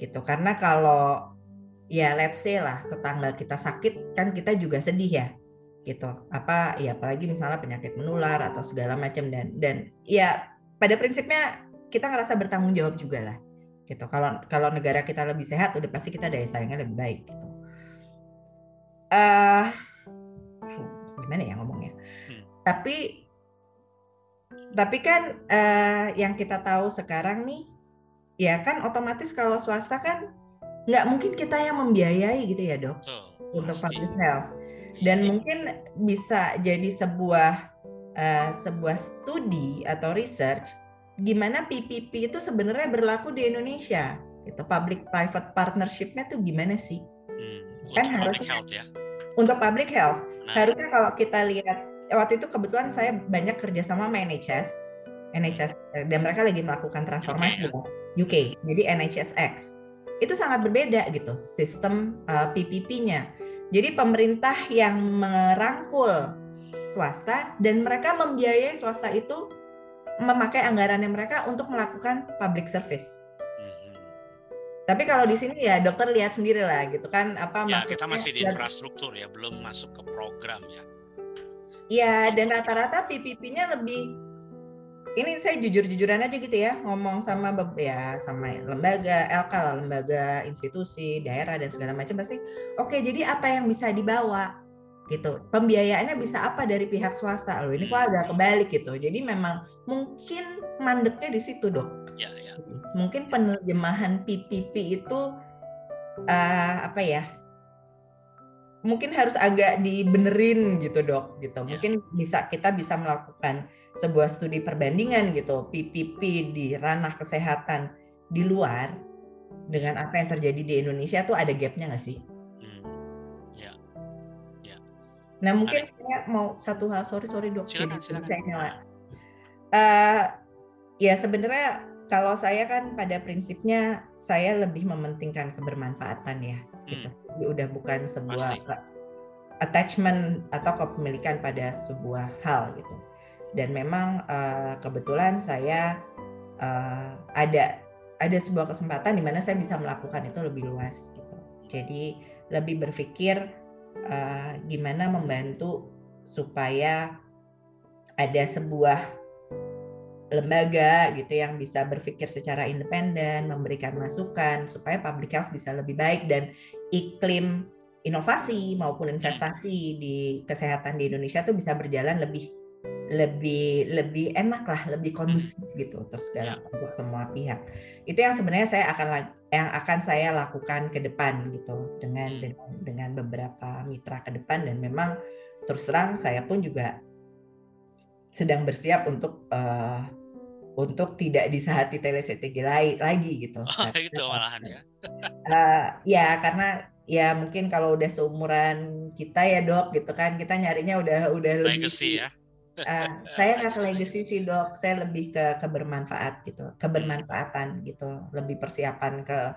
gitu. Karena kalau ya let's say lah tetangga kita sakit kan kita juga sedih ya gitu. Apa ya apalagi misalnya penyakit menular atau segala macam dan dan ya pada prinsipnya kita ngerasa bertanggung jawab juga lah gitu. Kalau kalau negara kita lebih sehat udah pasti kita daya saingnya lebih baik gitu. Uh, gimana ya ngomongnya? Hmm. tapi tapi kan uh, yang kita tahu sekarang nih ya kan otomatis kalau swasta kan nggak mungkin kita yang membiayai gitu ya dok? So, untuk public health. Dan mungkin bisa jadi sebuah uh, sebuah studi atau research gimana PPP itu sebenarnya berlaku di Indonesia gitu. Public private partnershipnya tuh gimana sih? Hmm, kan harusnya health, ya? untuk public health. Nah. harusnya kalau kita lihat waktu itu kebetulan saya banyak kerja sama sama NHS NHS eh, dan mereka lagi melakukan transformasi UK, ya? UK jadi NHSX itu sangat berbeda gitu sistem uh, eh, PPP-nya jadi pemerintah yang merangkul swasta dan mereka membiayai swasta itu memakai anggarannya mereka untuk melakukan public service. Mm-hmm. Tapi kalau di sini ya dokter lihat sendiri lah gitu kan apa ya, kita masih di infrastruktur ya belum masuk ke program ya. Iya dan rata-rata PPP-nya lebih ini saya jujur-jujuran aja gitu ya ngomong sama ya sama lembaga LK lah lembaga institusi daerah dan segala macam pasti oke okay, jadi apa yang bisa dibawa? Gitu. Pembiayaannya bisa apa dari pihak swasta? Loh ini kok agak kebalik gitu. Jadi memang mungkin mandeknya di situ dok. Ya, ya. mungkin penerjemahan PPP itu uh, apa ya mungkin harus agak dibenerin gitu dok gitu. Ya. mungkin bisa kita bisa melakukan sebuah studi perbandingan gitu PPP di ranah kesehatan di luar dengan apa yang terjadi di Indonesia tuh ada gapnya nggak sih? Nah mungkin Menarik. saya mau satu hal, sorry sorry dok, silakan, jadi saya nyala. Uh, ya sebenarnya kalau saya kan pada prinsipnya saya lebih mementingkan kebermanfaatan ya, gitu. hmm. gitu. Jadi udah bukan sebuah Pasti. attachment atau kepemilikan pada sebuah hal gitu. Dan memang uh, kebetulan saya uh, ada ada sebuah kesempatan di mana saya bisa melakukan itu lebih luas gitu. Jadi lebih berpikir uh, gimana membantu supaya ada sebuah lembaga gitu yang bisa berpikir secara independen, memberikan masukan supaya public health bisa lebih baik dan iklim inovasi maupun investasi di kesehatan di Indonesia tuh bisa berjalan lebih lebih lebih enak lah, lebih kondusif gitu terus segala ya. untuk semua pihak. Itu yang sebenarnya saya akan yang akan saya lakukan ke depan gitu dengan hmm. dengan dengan beberapa mitra ke depan dan memang terus terang saya pun juga sedang bersiap untuk uh, untuk tidak disahati telestrategi lagi gitu. Oh, <laughs> itu malahan ya. uh, <laughs> ya karena ya mungkin kalau udah seumuran kita ya dok gitu kan kita nyarinya udah udah legacy lebih ya uh, saya nggak ke legacy sih dok, saya lebih ke kebermanfaat gitu, kebermanfaatan gitu, lebih persiapan ke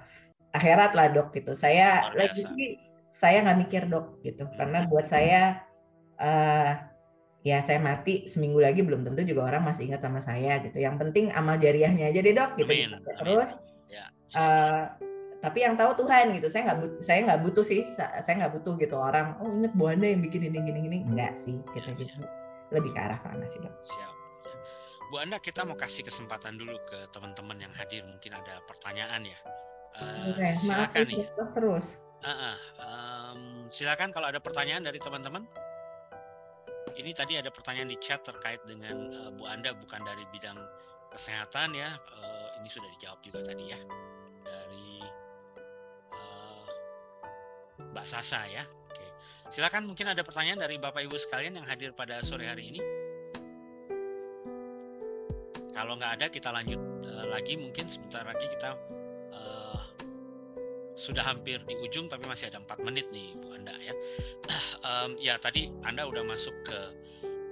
akhirat lah dok gitu. Saya legacy saya nggak mikir dok gitu, karena buat saya uh, ya saya mati seminggu lagi belum tentu juga orang masih ingat sama saya gitu. Yang penting amal jariahnya aja deh dok gitu. Amin. Terus ya. Uh, tapi yang tahu Tuhan gitu. Saya nggak saya nggak butuh sih, saya nggak butuh gitu orang. Oh inget Bu Anda yang bikin ini gini gini enggak sih gitu gitu. Ya lebih ke arah sana sih dok. Siap. Bu Anda kita mau kasih kesempatan dulu ke teman-teman yang hadir mungkin ada pertanyaan ya. Uh, Oke, silakan nih. Terus terus. Uh, uh, um, silakan kalau ada pertanyaan dari teman-teman. Ini tadi ada pertanyaan di chat terkait dengan uh, Bu Anda bukan dari bidang kesehatan ya. Uh, ini sudah dijawab juga tadi ya dari uh, Mbak Sasa ya. Silakan mungkin ada pertanyaan dari Bapak Ibu sekalian yang hadir pada sore hari ini. Kalau nggak ada kita lanjut uh, lagi mungkin sebentar lagi kita uh, sudah hampir di ujung tapi masih ada empat menit nih Bu Anda ya. <clears throat> um, ya tadi Anda udah masuk ke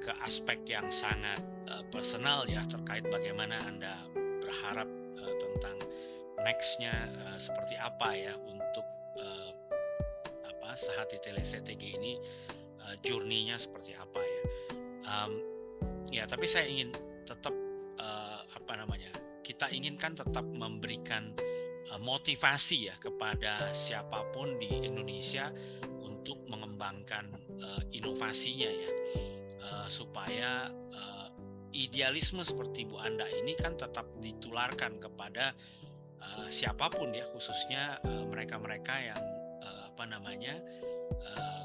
ke aspek yang sangat uh, personal ya terkait bagaimana Anda berharap uh, tentang nextnya uh, seperti apa ya untuk uh, apa sehati TTG ini uh, journey-nya seperti apa ya. Um, ya, tapi saya ingin tetap uh, apa namanya? Kita inginkan tetap memberikan uh, motivasi ya kepada siapa pun di Indonesia untuk mengembangkan uh, inovasinya ya. Uh, supaya uh, idealisme seperti Bu Anda ini kan tetap ditularkan kepada uh, siapa pun ya khususnya mereka-mereka uh, yang uh, apa namanya uh,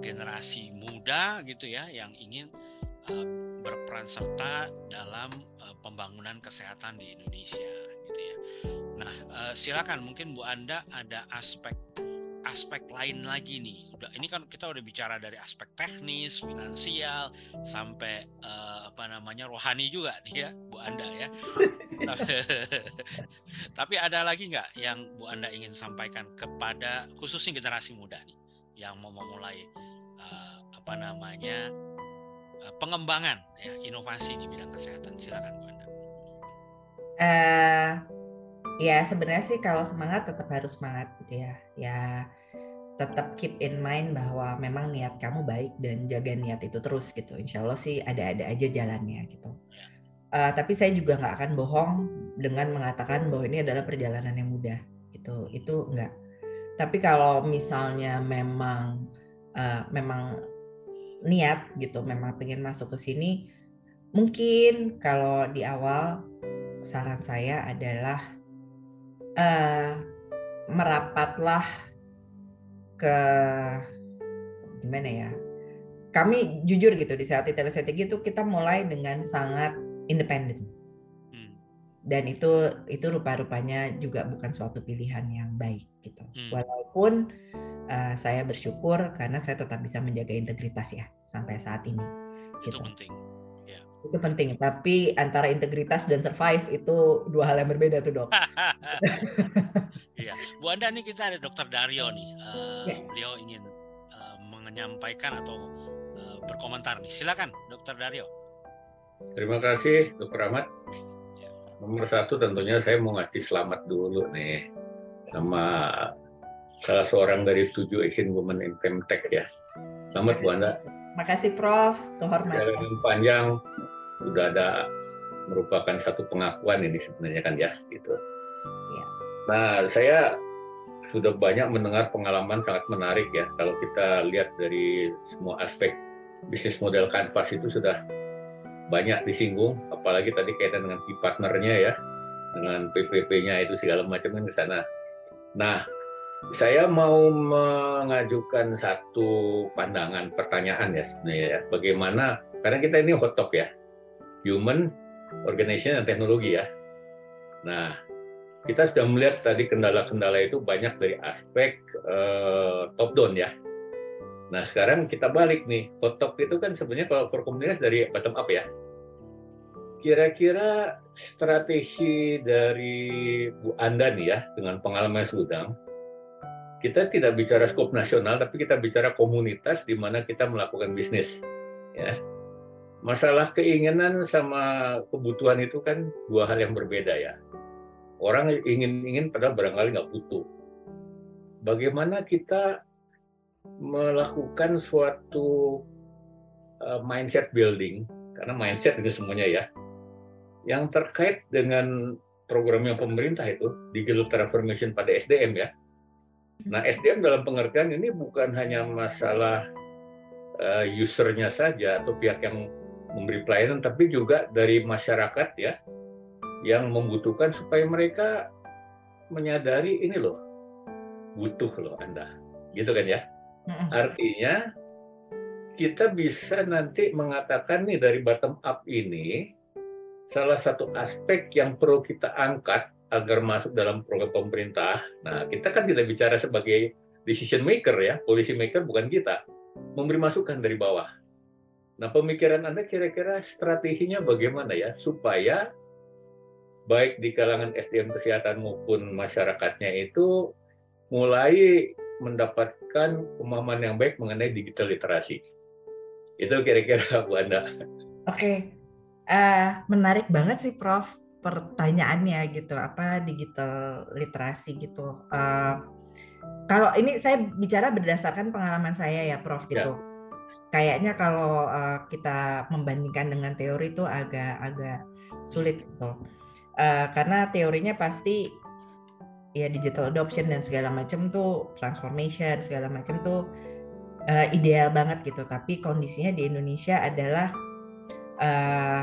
generasi muda gitu ya yang ingin uh, berperan serta dalam uh, pembangunan kesehatan di Indonesia gitu ya. Nah, uh, silakan mungkin Bu Anda ada aspek aspek lain lagi nih. Udah ini kan kita udah bicara dari aspek teknis, finansial sampai uh, apa namanya rohani juga nih ya, Bu Anda ya. <laughs> Tapi ada lagi nggak yang Bu Anda ingin sampaikan kepada khususnya generasi muda nih yang mau memulai uh, apa namanya uh, pengembangan ya inovasi di bidang kesehatan? Silakan Bu Anda. Uh, ya sebenarnya sih kalau semangat tetap harus semangat gitu ya. Ya tetap keep in mind bahwa memang niat kamu baik dan jaga niat itu terus gitu. Insya Allah sih ada-ada aja jalannya gitu. Uh, tapi saya juga nggak akan bohong dengan mengatakan bahwa ini adalah perjalanan yang mudah gitu. Itu enggak. Tapi kalau misalnya memang uh, memang niat gitu, memang pengen masuk ke sini, mungkin kalau di awal saran saya adalah uh, merapatlah ke gimana ya kami jujur gitu di saat telestrategi itu kita mulai dengan sangat independen hmm. dan itu itu rupa-rupanya juga bukan suatu pilihan yang baik gitu hmm. walaupun uh, saya bersyukur karena saya tetap bisa menjaga integritas ya sampai saat ini itu gitu. penting ya. itu penting tapi antara integritas dan survive itu dua hal yang berbeda tuh dok <laughs> Bu Anda nih kita ada Dokter Dario nih. Uh, ya. Beliau ingin uh, menyampaikan atau uh, berkomentar nih. Silakan, Dokter Dario. Terima kasih, Dokter Ahmad. Ya. Nomor satu tentunya saya mau ngasih selamat dulu nih sama salah seorang dari tujuh Asian Women in Femtech ya. Selamat Bu Anda. Makasih Prof, kehormatan. Jalan panjang sudah ada merupakan satu pengakuan ini sebenarnya kan ya gitu. Nah, saya sudah banyak mendengar pengalaman sangat menarik ya. Kalau kita lihat dari semua aspek bisnis model kanvas itu sudah banyak disinggung, apalagi tadi kaitan dengan key partnernya ya, dengan PPP-nya itu segala macam kan ke sana. Nah, saya mau mengajukan satu pandangan pertanyaan ya sebenarnya ya. Bagaimana karena kita ini hot top ya. Human, organization dan teknologi ya. Nah, kita sudah melihat tadi kendala-kendala itu banyak dari aspek uh, top down ya. Nah sekarang kita balik nih, hot top itu kan sebenarnya kalau for dari bottom up ya. Kira-kira strategi dari Bu Anda nih ya, dengan pengalaman sedang, kita tidak bicara skop nasional, tapi kita bicara komunitas di mana kita melakukan bisnis. Ya, masalah keinginan sama kebutuhan itu kan dua hal yang berbeda ya orang ingin-ingin padahal barangkali nggak butuh. Bagaimana kita melakukan suatu uh, mindset building, karena mindset itu semuanya ya, yang terkait dengan program yang pemerintah itu, digital transformation pada SDM ya. Nah SDM dalam pengertian ini bukan hanya masalah uh, usernya saja atau pihak yang memberi pelayanan, tapi juga dari masyarakat ya, yang membutuhkan supaya mereka menyadari ini loh butuh loh Anda gitu kan ya artinya kita bisa nanti mengatakan nih dari bottom up ini salah satu aspek yang perlu kita angkat agar masuk dalam program pemerintah. Nah, kita kan tidak bicara sebagai decision maker ya, policy maker bukan kita, memberi masukan dari bawah. Nah, pemikiran Anda kira-kira strateginya bagaimana ya supaya baik di kalangan SDM kesehatan maupun masyarakatnya itu mulai mendapatkan pemahaman yang baik mengenai digital literasi. Itu kira-kira <laughs> Bu Anda. Oke, okay. uh, eh, menarik banget sih Prof pertanyaannya gitu, apa digital literasi gitu. Uh, kalau ini saya bicara berdasarkan pengalaman saya ya Prof ya. gitu. Ya. Kayaknya kalau uh, kita membandingkan dengan teori itu agak-agak sulit gitu. Uh, karena teorinya pasti ya digital adoption dan segala macam tuh transformation segala macam tuh uh, ideal banget gitu. Tapi kondisinya di Indonesia adalah uh,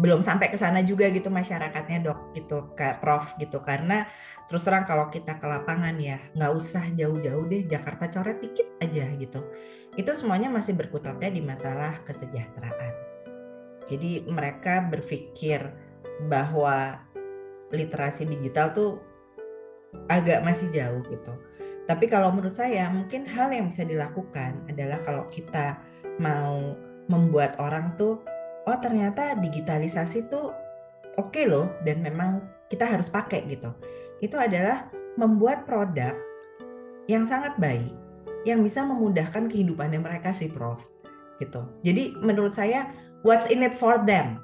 belum sampai ke sana juga gitu masyarakatnya dok gitu kayak prof gitu. Karena terus terang kalau kita ke lapangan ya nggak usah jauh-jauh deh Jakarta coret dikit aja gitu. Itu semuanya masih berkutatnya di masalah kesejahteraan jadi mereka berpikir bahwa literasi digital tuh agak masih jauh gitu tapi kalau menurut saya mungkin hal yang bisa dilakukan adalah kalau kita mau membuat orang tuh oh ternyata digitalisasi tuh oke okay loh dan memang kita harus pakai gitu. Itu adalah membuat produk yang sangat baik yang bisa memudahkan kehidupannya mereka sih Prof. Gitu. Jadi menurut saya what's in it for them?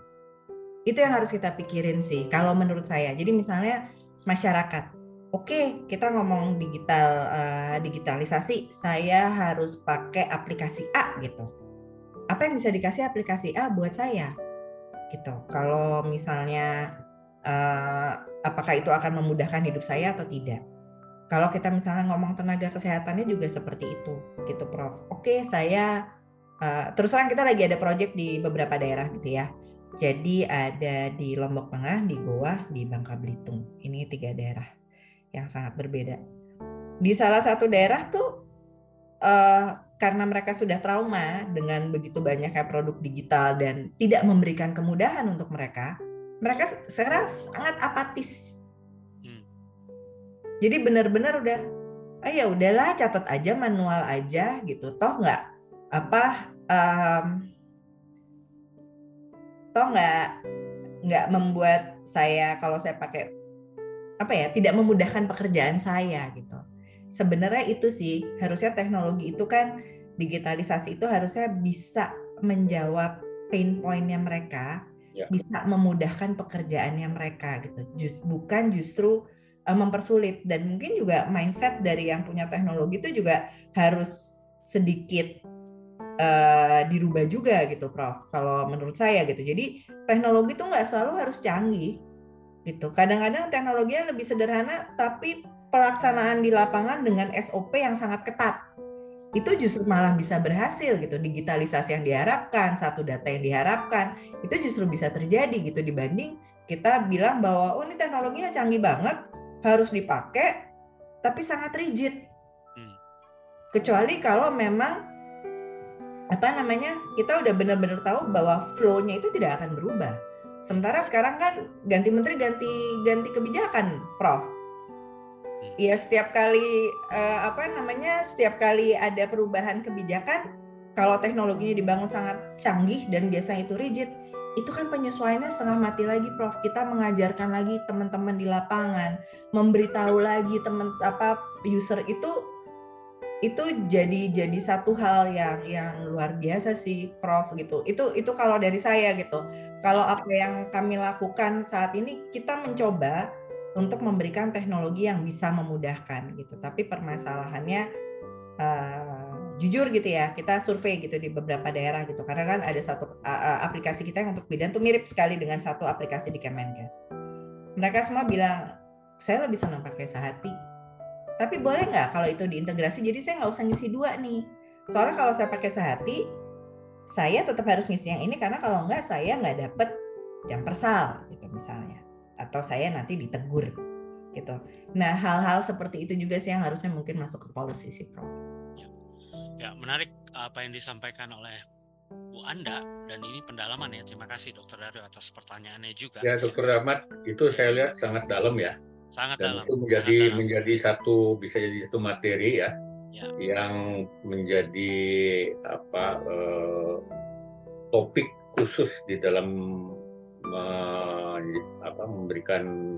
Itu yang harus kita pikirin sih kalau menurut saya. Jadi misalnya masyarakat. Oke, okay, kita ngomong digital uh, digitalisasi, saya harus pakai aplikasi A gitu. Apa yang bisa dikasih aplikasi A buat saya? Gitu. Kalau misalnya uh, apakah itu akan memudahkan hidup saya atau tidak? Kalau kita misalnya ngomong tenaga kesehatannya juga seperti itu gitu Prof. Oke saya uh, terus terang kita lagi ada project di beberapa daerah gitu ya jadi ada di Lombok Tengah, di Goa, di Bangka Belitung. Ini tiga daerah yang sangat berbeda. Di salah satu daerah tuh uh, karena mereka sudah trauma dengan begitu banyaknya produk digital dan tidak memberikan kemudahan untuk mereka, mereka sekarang sangat apatis. Hmm. Jadi benar-benar udah, ah ya udahlah catat aja manual aja gitu, toh nggak apa, um, toh nggak nggak membuat saya kalau saya pakai apa ya tidak memudahkan pekerjaan saya gitu sebenarnya itu sih harusnya teknologi itu kan digitalisasi itu harusnya bisa menjawab pain pointnya mereka, ya. bisa memudahkan pekerjaannya mereka gitu. Just, bukan justru uh, mempersulit dan mungkin juga mindset dari yang punya teknologi itu juga harus sedikit uh, dirubah juga gitu, Prof. Kalau menurut saya gitu. Jadi teknologi itu nggak selalu harus canggih gitu. Kadang-kadang teknologinya lebih sederhana tapi pelaksanaan di lapangan dengan SOP yang sangat ketat itu justru malah bisa berhasil gitu digitalisasi yang diharapkan satu data yang diharapkan itu justru bisa terjadi gitu dibanding kita bilang bahwa oh ini teknologinya canggih banget harus dipakai tapi sangat rigid hmm. kecuali kalau memang apa namanya kita udah benar-benar tahu bahwa flow-nya itu tidak akan berubah. Sementara sekarang kan ganti menteri ganti ganti kebijakan prof. Ya setiap kali uh, apa namanya setiap kali ada perubahan kebijakan kalau teknologinya dibangun sangat canggih dan biasanya itu rigid itu kan penyesuaiannya setengah mati lagi Prof. Kita mengajarkan lagi teman-teman di lapangan memberitahu lagi teman apa user itu itu jadi jadi satu hal yang yang luar biasa sih Prof gitu itu itu kalau dari saya gitu kalau apa yang kami lakukan saat ini kita mencoba untuk memberikan teknologi yang bisa memudahkan gitu. Tapi permasalahannya uh, jujur gitu ya, kita survei gitu di beberapa daerah gitu. Karena kan ada satu uh, aplikasi kita yang untuk bidan tuh mirip sekali dengan satu aplikasi di Kemenkes. Mereka semua bilang saya lebih senang pakai Sahati. Tapi boleh nggak kalau itu diintegrasi? Jadi saya nggak usah ngisi dua nih. Soalnya kalau saya pakai Sahati, saya tetap harus ngisi yang ini karena kalau nggak saya nggak dapet jam persal gitu misalnya atau saya nanti ditegur gitu. Nah hal-hal seperti itu juga sih yang harusnya mungkin masuk ke policy sih Prof. Ya. ya menarik apa yang disampaikan oleh Bu Anda dan ini pendalaman ya. Terima kasih Dokter Dario atas pertanyaannya juga. Ya Dokter Ahmad itu saya lihat sangat dalam ya. Sangat dan dalam. Itu menjadi dalam. menjadi satu bisa jadi satu materi ya, ya. yang menjadi apa eh, topik khusus di dalam apa, memberikan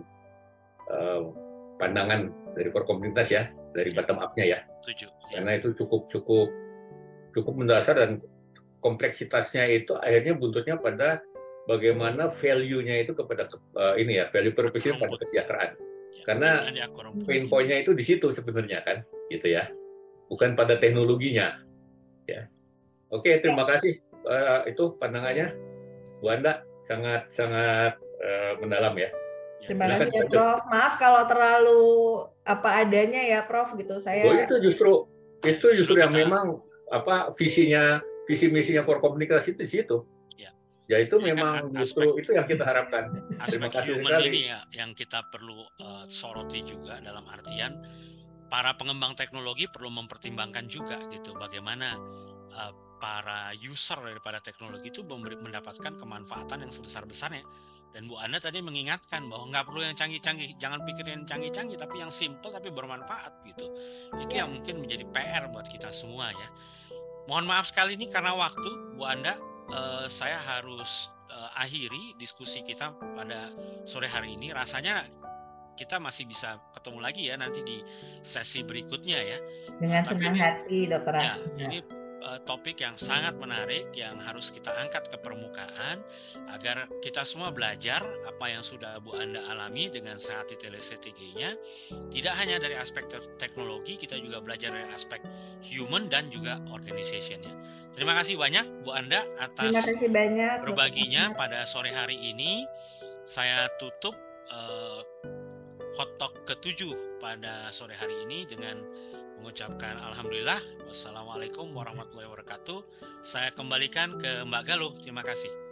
uh, pandangan dari core komunitas ya, dari ya. bottom up-nya ya. Setuju. Ya. Karena itu cukup cukup cukup mendasar dan kompleksitasnya itu akhirnya buntutnya pada bagaimana value-nya itu kepada uh, ini ya, value purpose pada kesejahteraan. Ya, Karena pain point-nya itu di situ sebenarnya kan, gitu ya. Bukan pada teknologinya. Ya. Oke, terima kasih. Uh, itu pandangannya Bu Anda sangat sangat uh, mendalam ya. ya. Terima kasih ya, Prof. Maaf kalau terlalu apa adanya ya, Prof. Gitu saya. Oh itu justru itu justru yang memang apa visinya visi misinya for komunikasi itu di situ. Ya itu Jadi memang kan justru aspek, itu yang kita harapkan. Aspek human sekali. ini ya yang kita perlu uh, soroti juga dalam artian para pengembang teknologi perlu mempertimbangkan juga gitu bagaimana uh, para user daripada teknologi itu mendapatkan kemanfaatan yang sebesar-besarnya. Dan Bu Anda tadi mengingatkan bahwa nggak perlu yang canggih-canggih, jangan pikirin canggih-canggih, tapi yang simple tapi bermanfaat gitu. Itu yang mungkin menjadi PR buat kita semua ya. Mohon maaf sekali ini karena waktu, Bu Anda, uh, saya harus uh, akhiri diskusi kita pada sore hari ini. Rasanya kita masih bisa ketemu lagi ya nanti di sesi berikutnya ya. Dengan senang hati, Dokter. Ya, ini uh, topik yang sangat menarik yang harus kita angkat ke permukaan agar kita semua belajar apa yang sudah Bu Anda alami dengan saat di nya tidak hanya dari aspek teknologi kita juga belajar dari aspek human dan juga organization-nya. Terima kasih banyak Bu Anda atas Terima kasih banyak berbaginya pada sore hari ini. Saya tutup uh, hot talk ketujuh pada sore hari ini dengan mengucapkan alhamdulillah wassalamualaikum warahmatullahi wabarakatuh. Saya kembalikan ke Mbak Galuh. Terima kasih.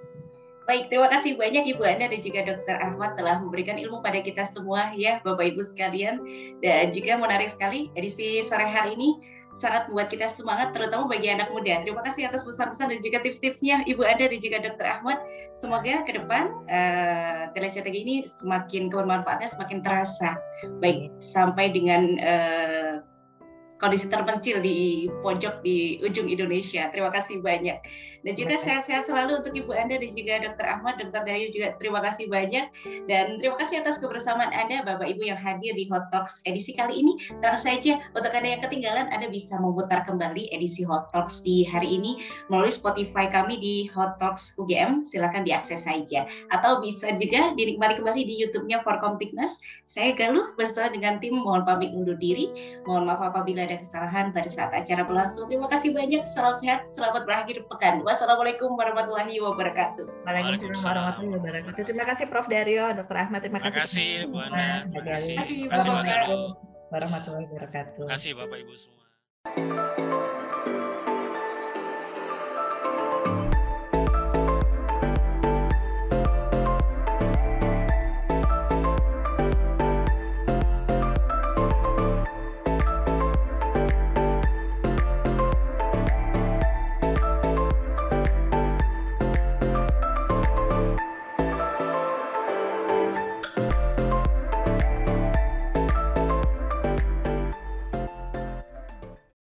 Baik, terima kasih banyak Ibu Anda dan juga Dr. Ahmad telah memberikan ilmu pada kita semua ya Bapak Ibu sekalian. Dan juga menarik sekali edisi sore hari ini sangat membuat kita semangat terutama bagi anak muda. Terima kasih atas pesan-pesan dan juga tips-tipsnya Ibu Anda dan juga Dr. Ahmad. Semoga ke depan uh, telestrategi ini semakin kebermanfaatnya semakin terasa. Baik, sampai dengan uh, kondisi terpencil di pojok di ujung Indonesia. Terima kasih banyak. Dan juga sehat-sehat selalu untuk Ibu Anda dan juga Dr. Ahmad, Dr. Dayu juga terima kasih banyak. Dan terima kasih atas kebersamaan Anda Bapak Ibu yang hadir di Hot Talks edisi kali ini. Tentu saja untuk Anda yang ketinggalan Anda bisa memutar kembali edisi Hot Talks di hari ini melalui Spotify kami di Hot Talks UGM. Silakan diakses saja. Atau bisa juga dinikmati kembali di YouTube-nya Forkom Tiknas. Saya Galuh bersama dengan tim mohon pamit undur diri. Mohon maaf apabila ada kesalahan pada saat acara berlangsung. Terima kasih banyak. Salam sehat. Selamat berakhir pekan. Wassalamualaikum warahmatullahi wabarakatuh. Waalaikumsalam warahmatullahi wabarakatuh. Terima kasih Prof. Dario, Dr. Ahmad. Terima, Terima kasih. Bu Ana. Terima kasih. Terima kasih warahmatullahi wabarakatuh. Terima kasih Bapak Ibu semua.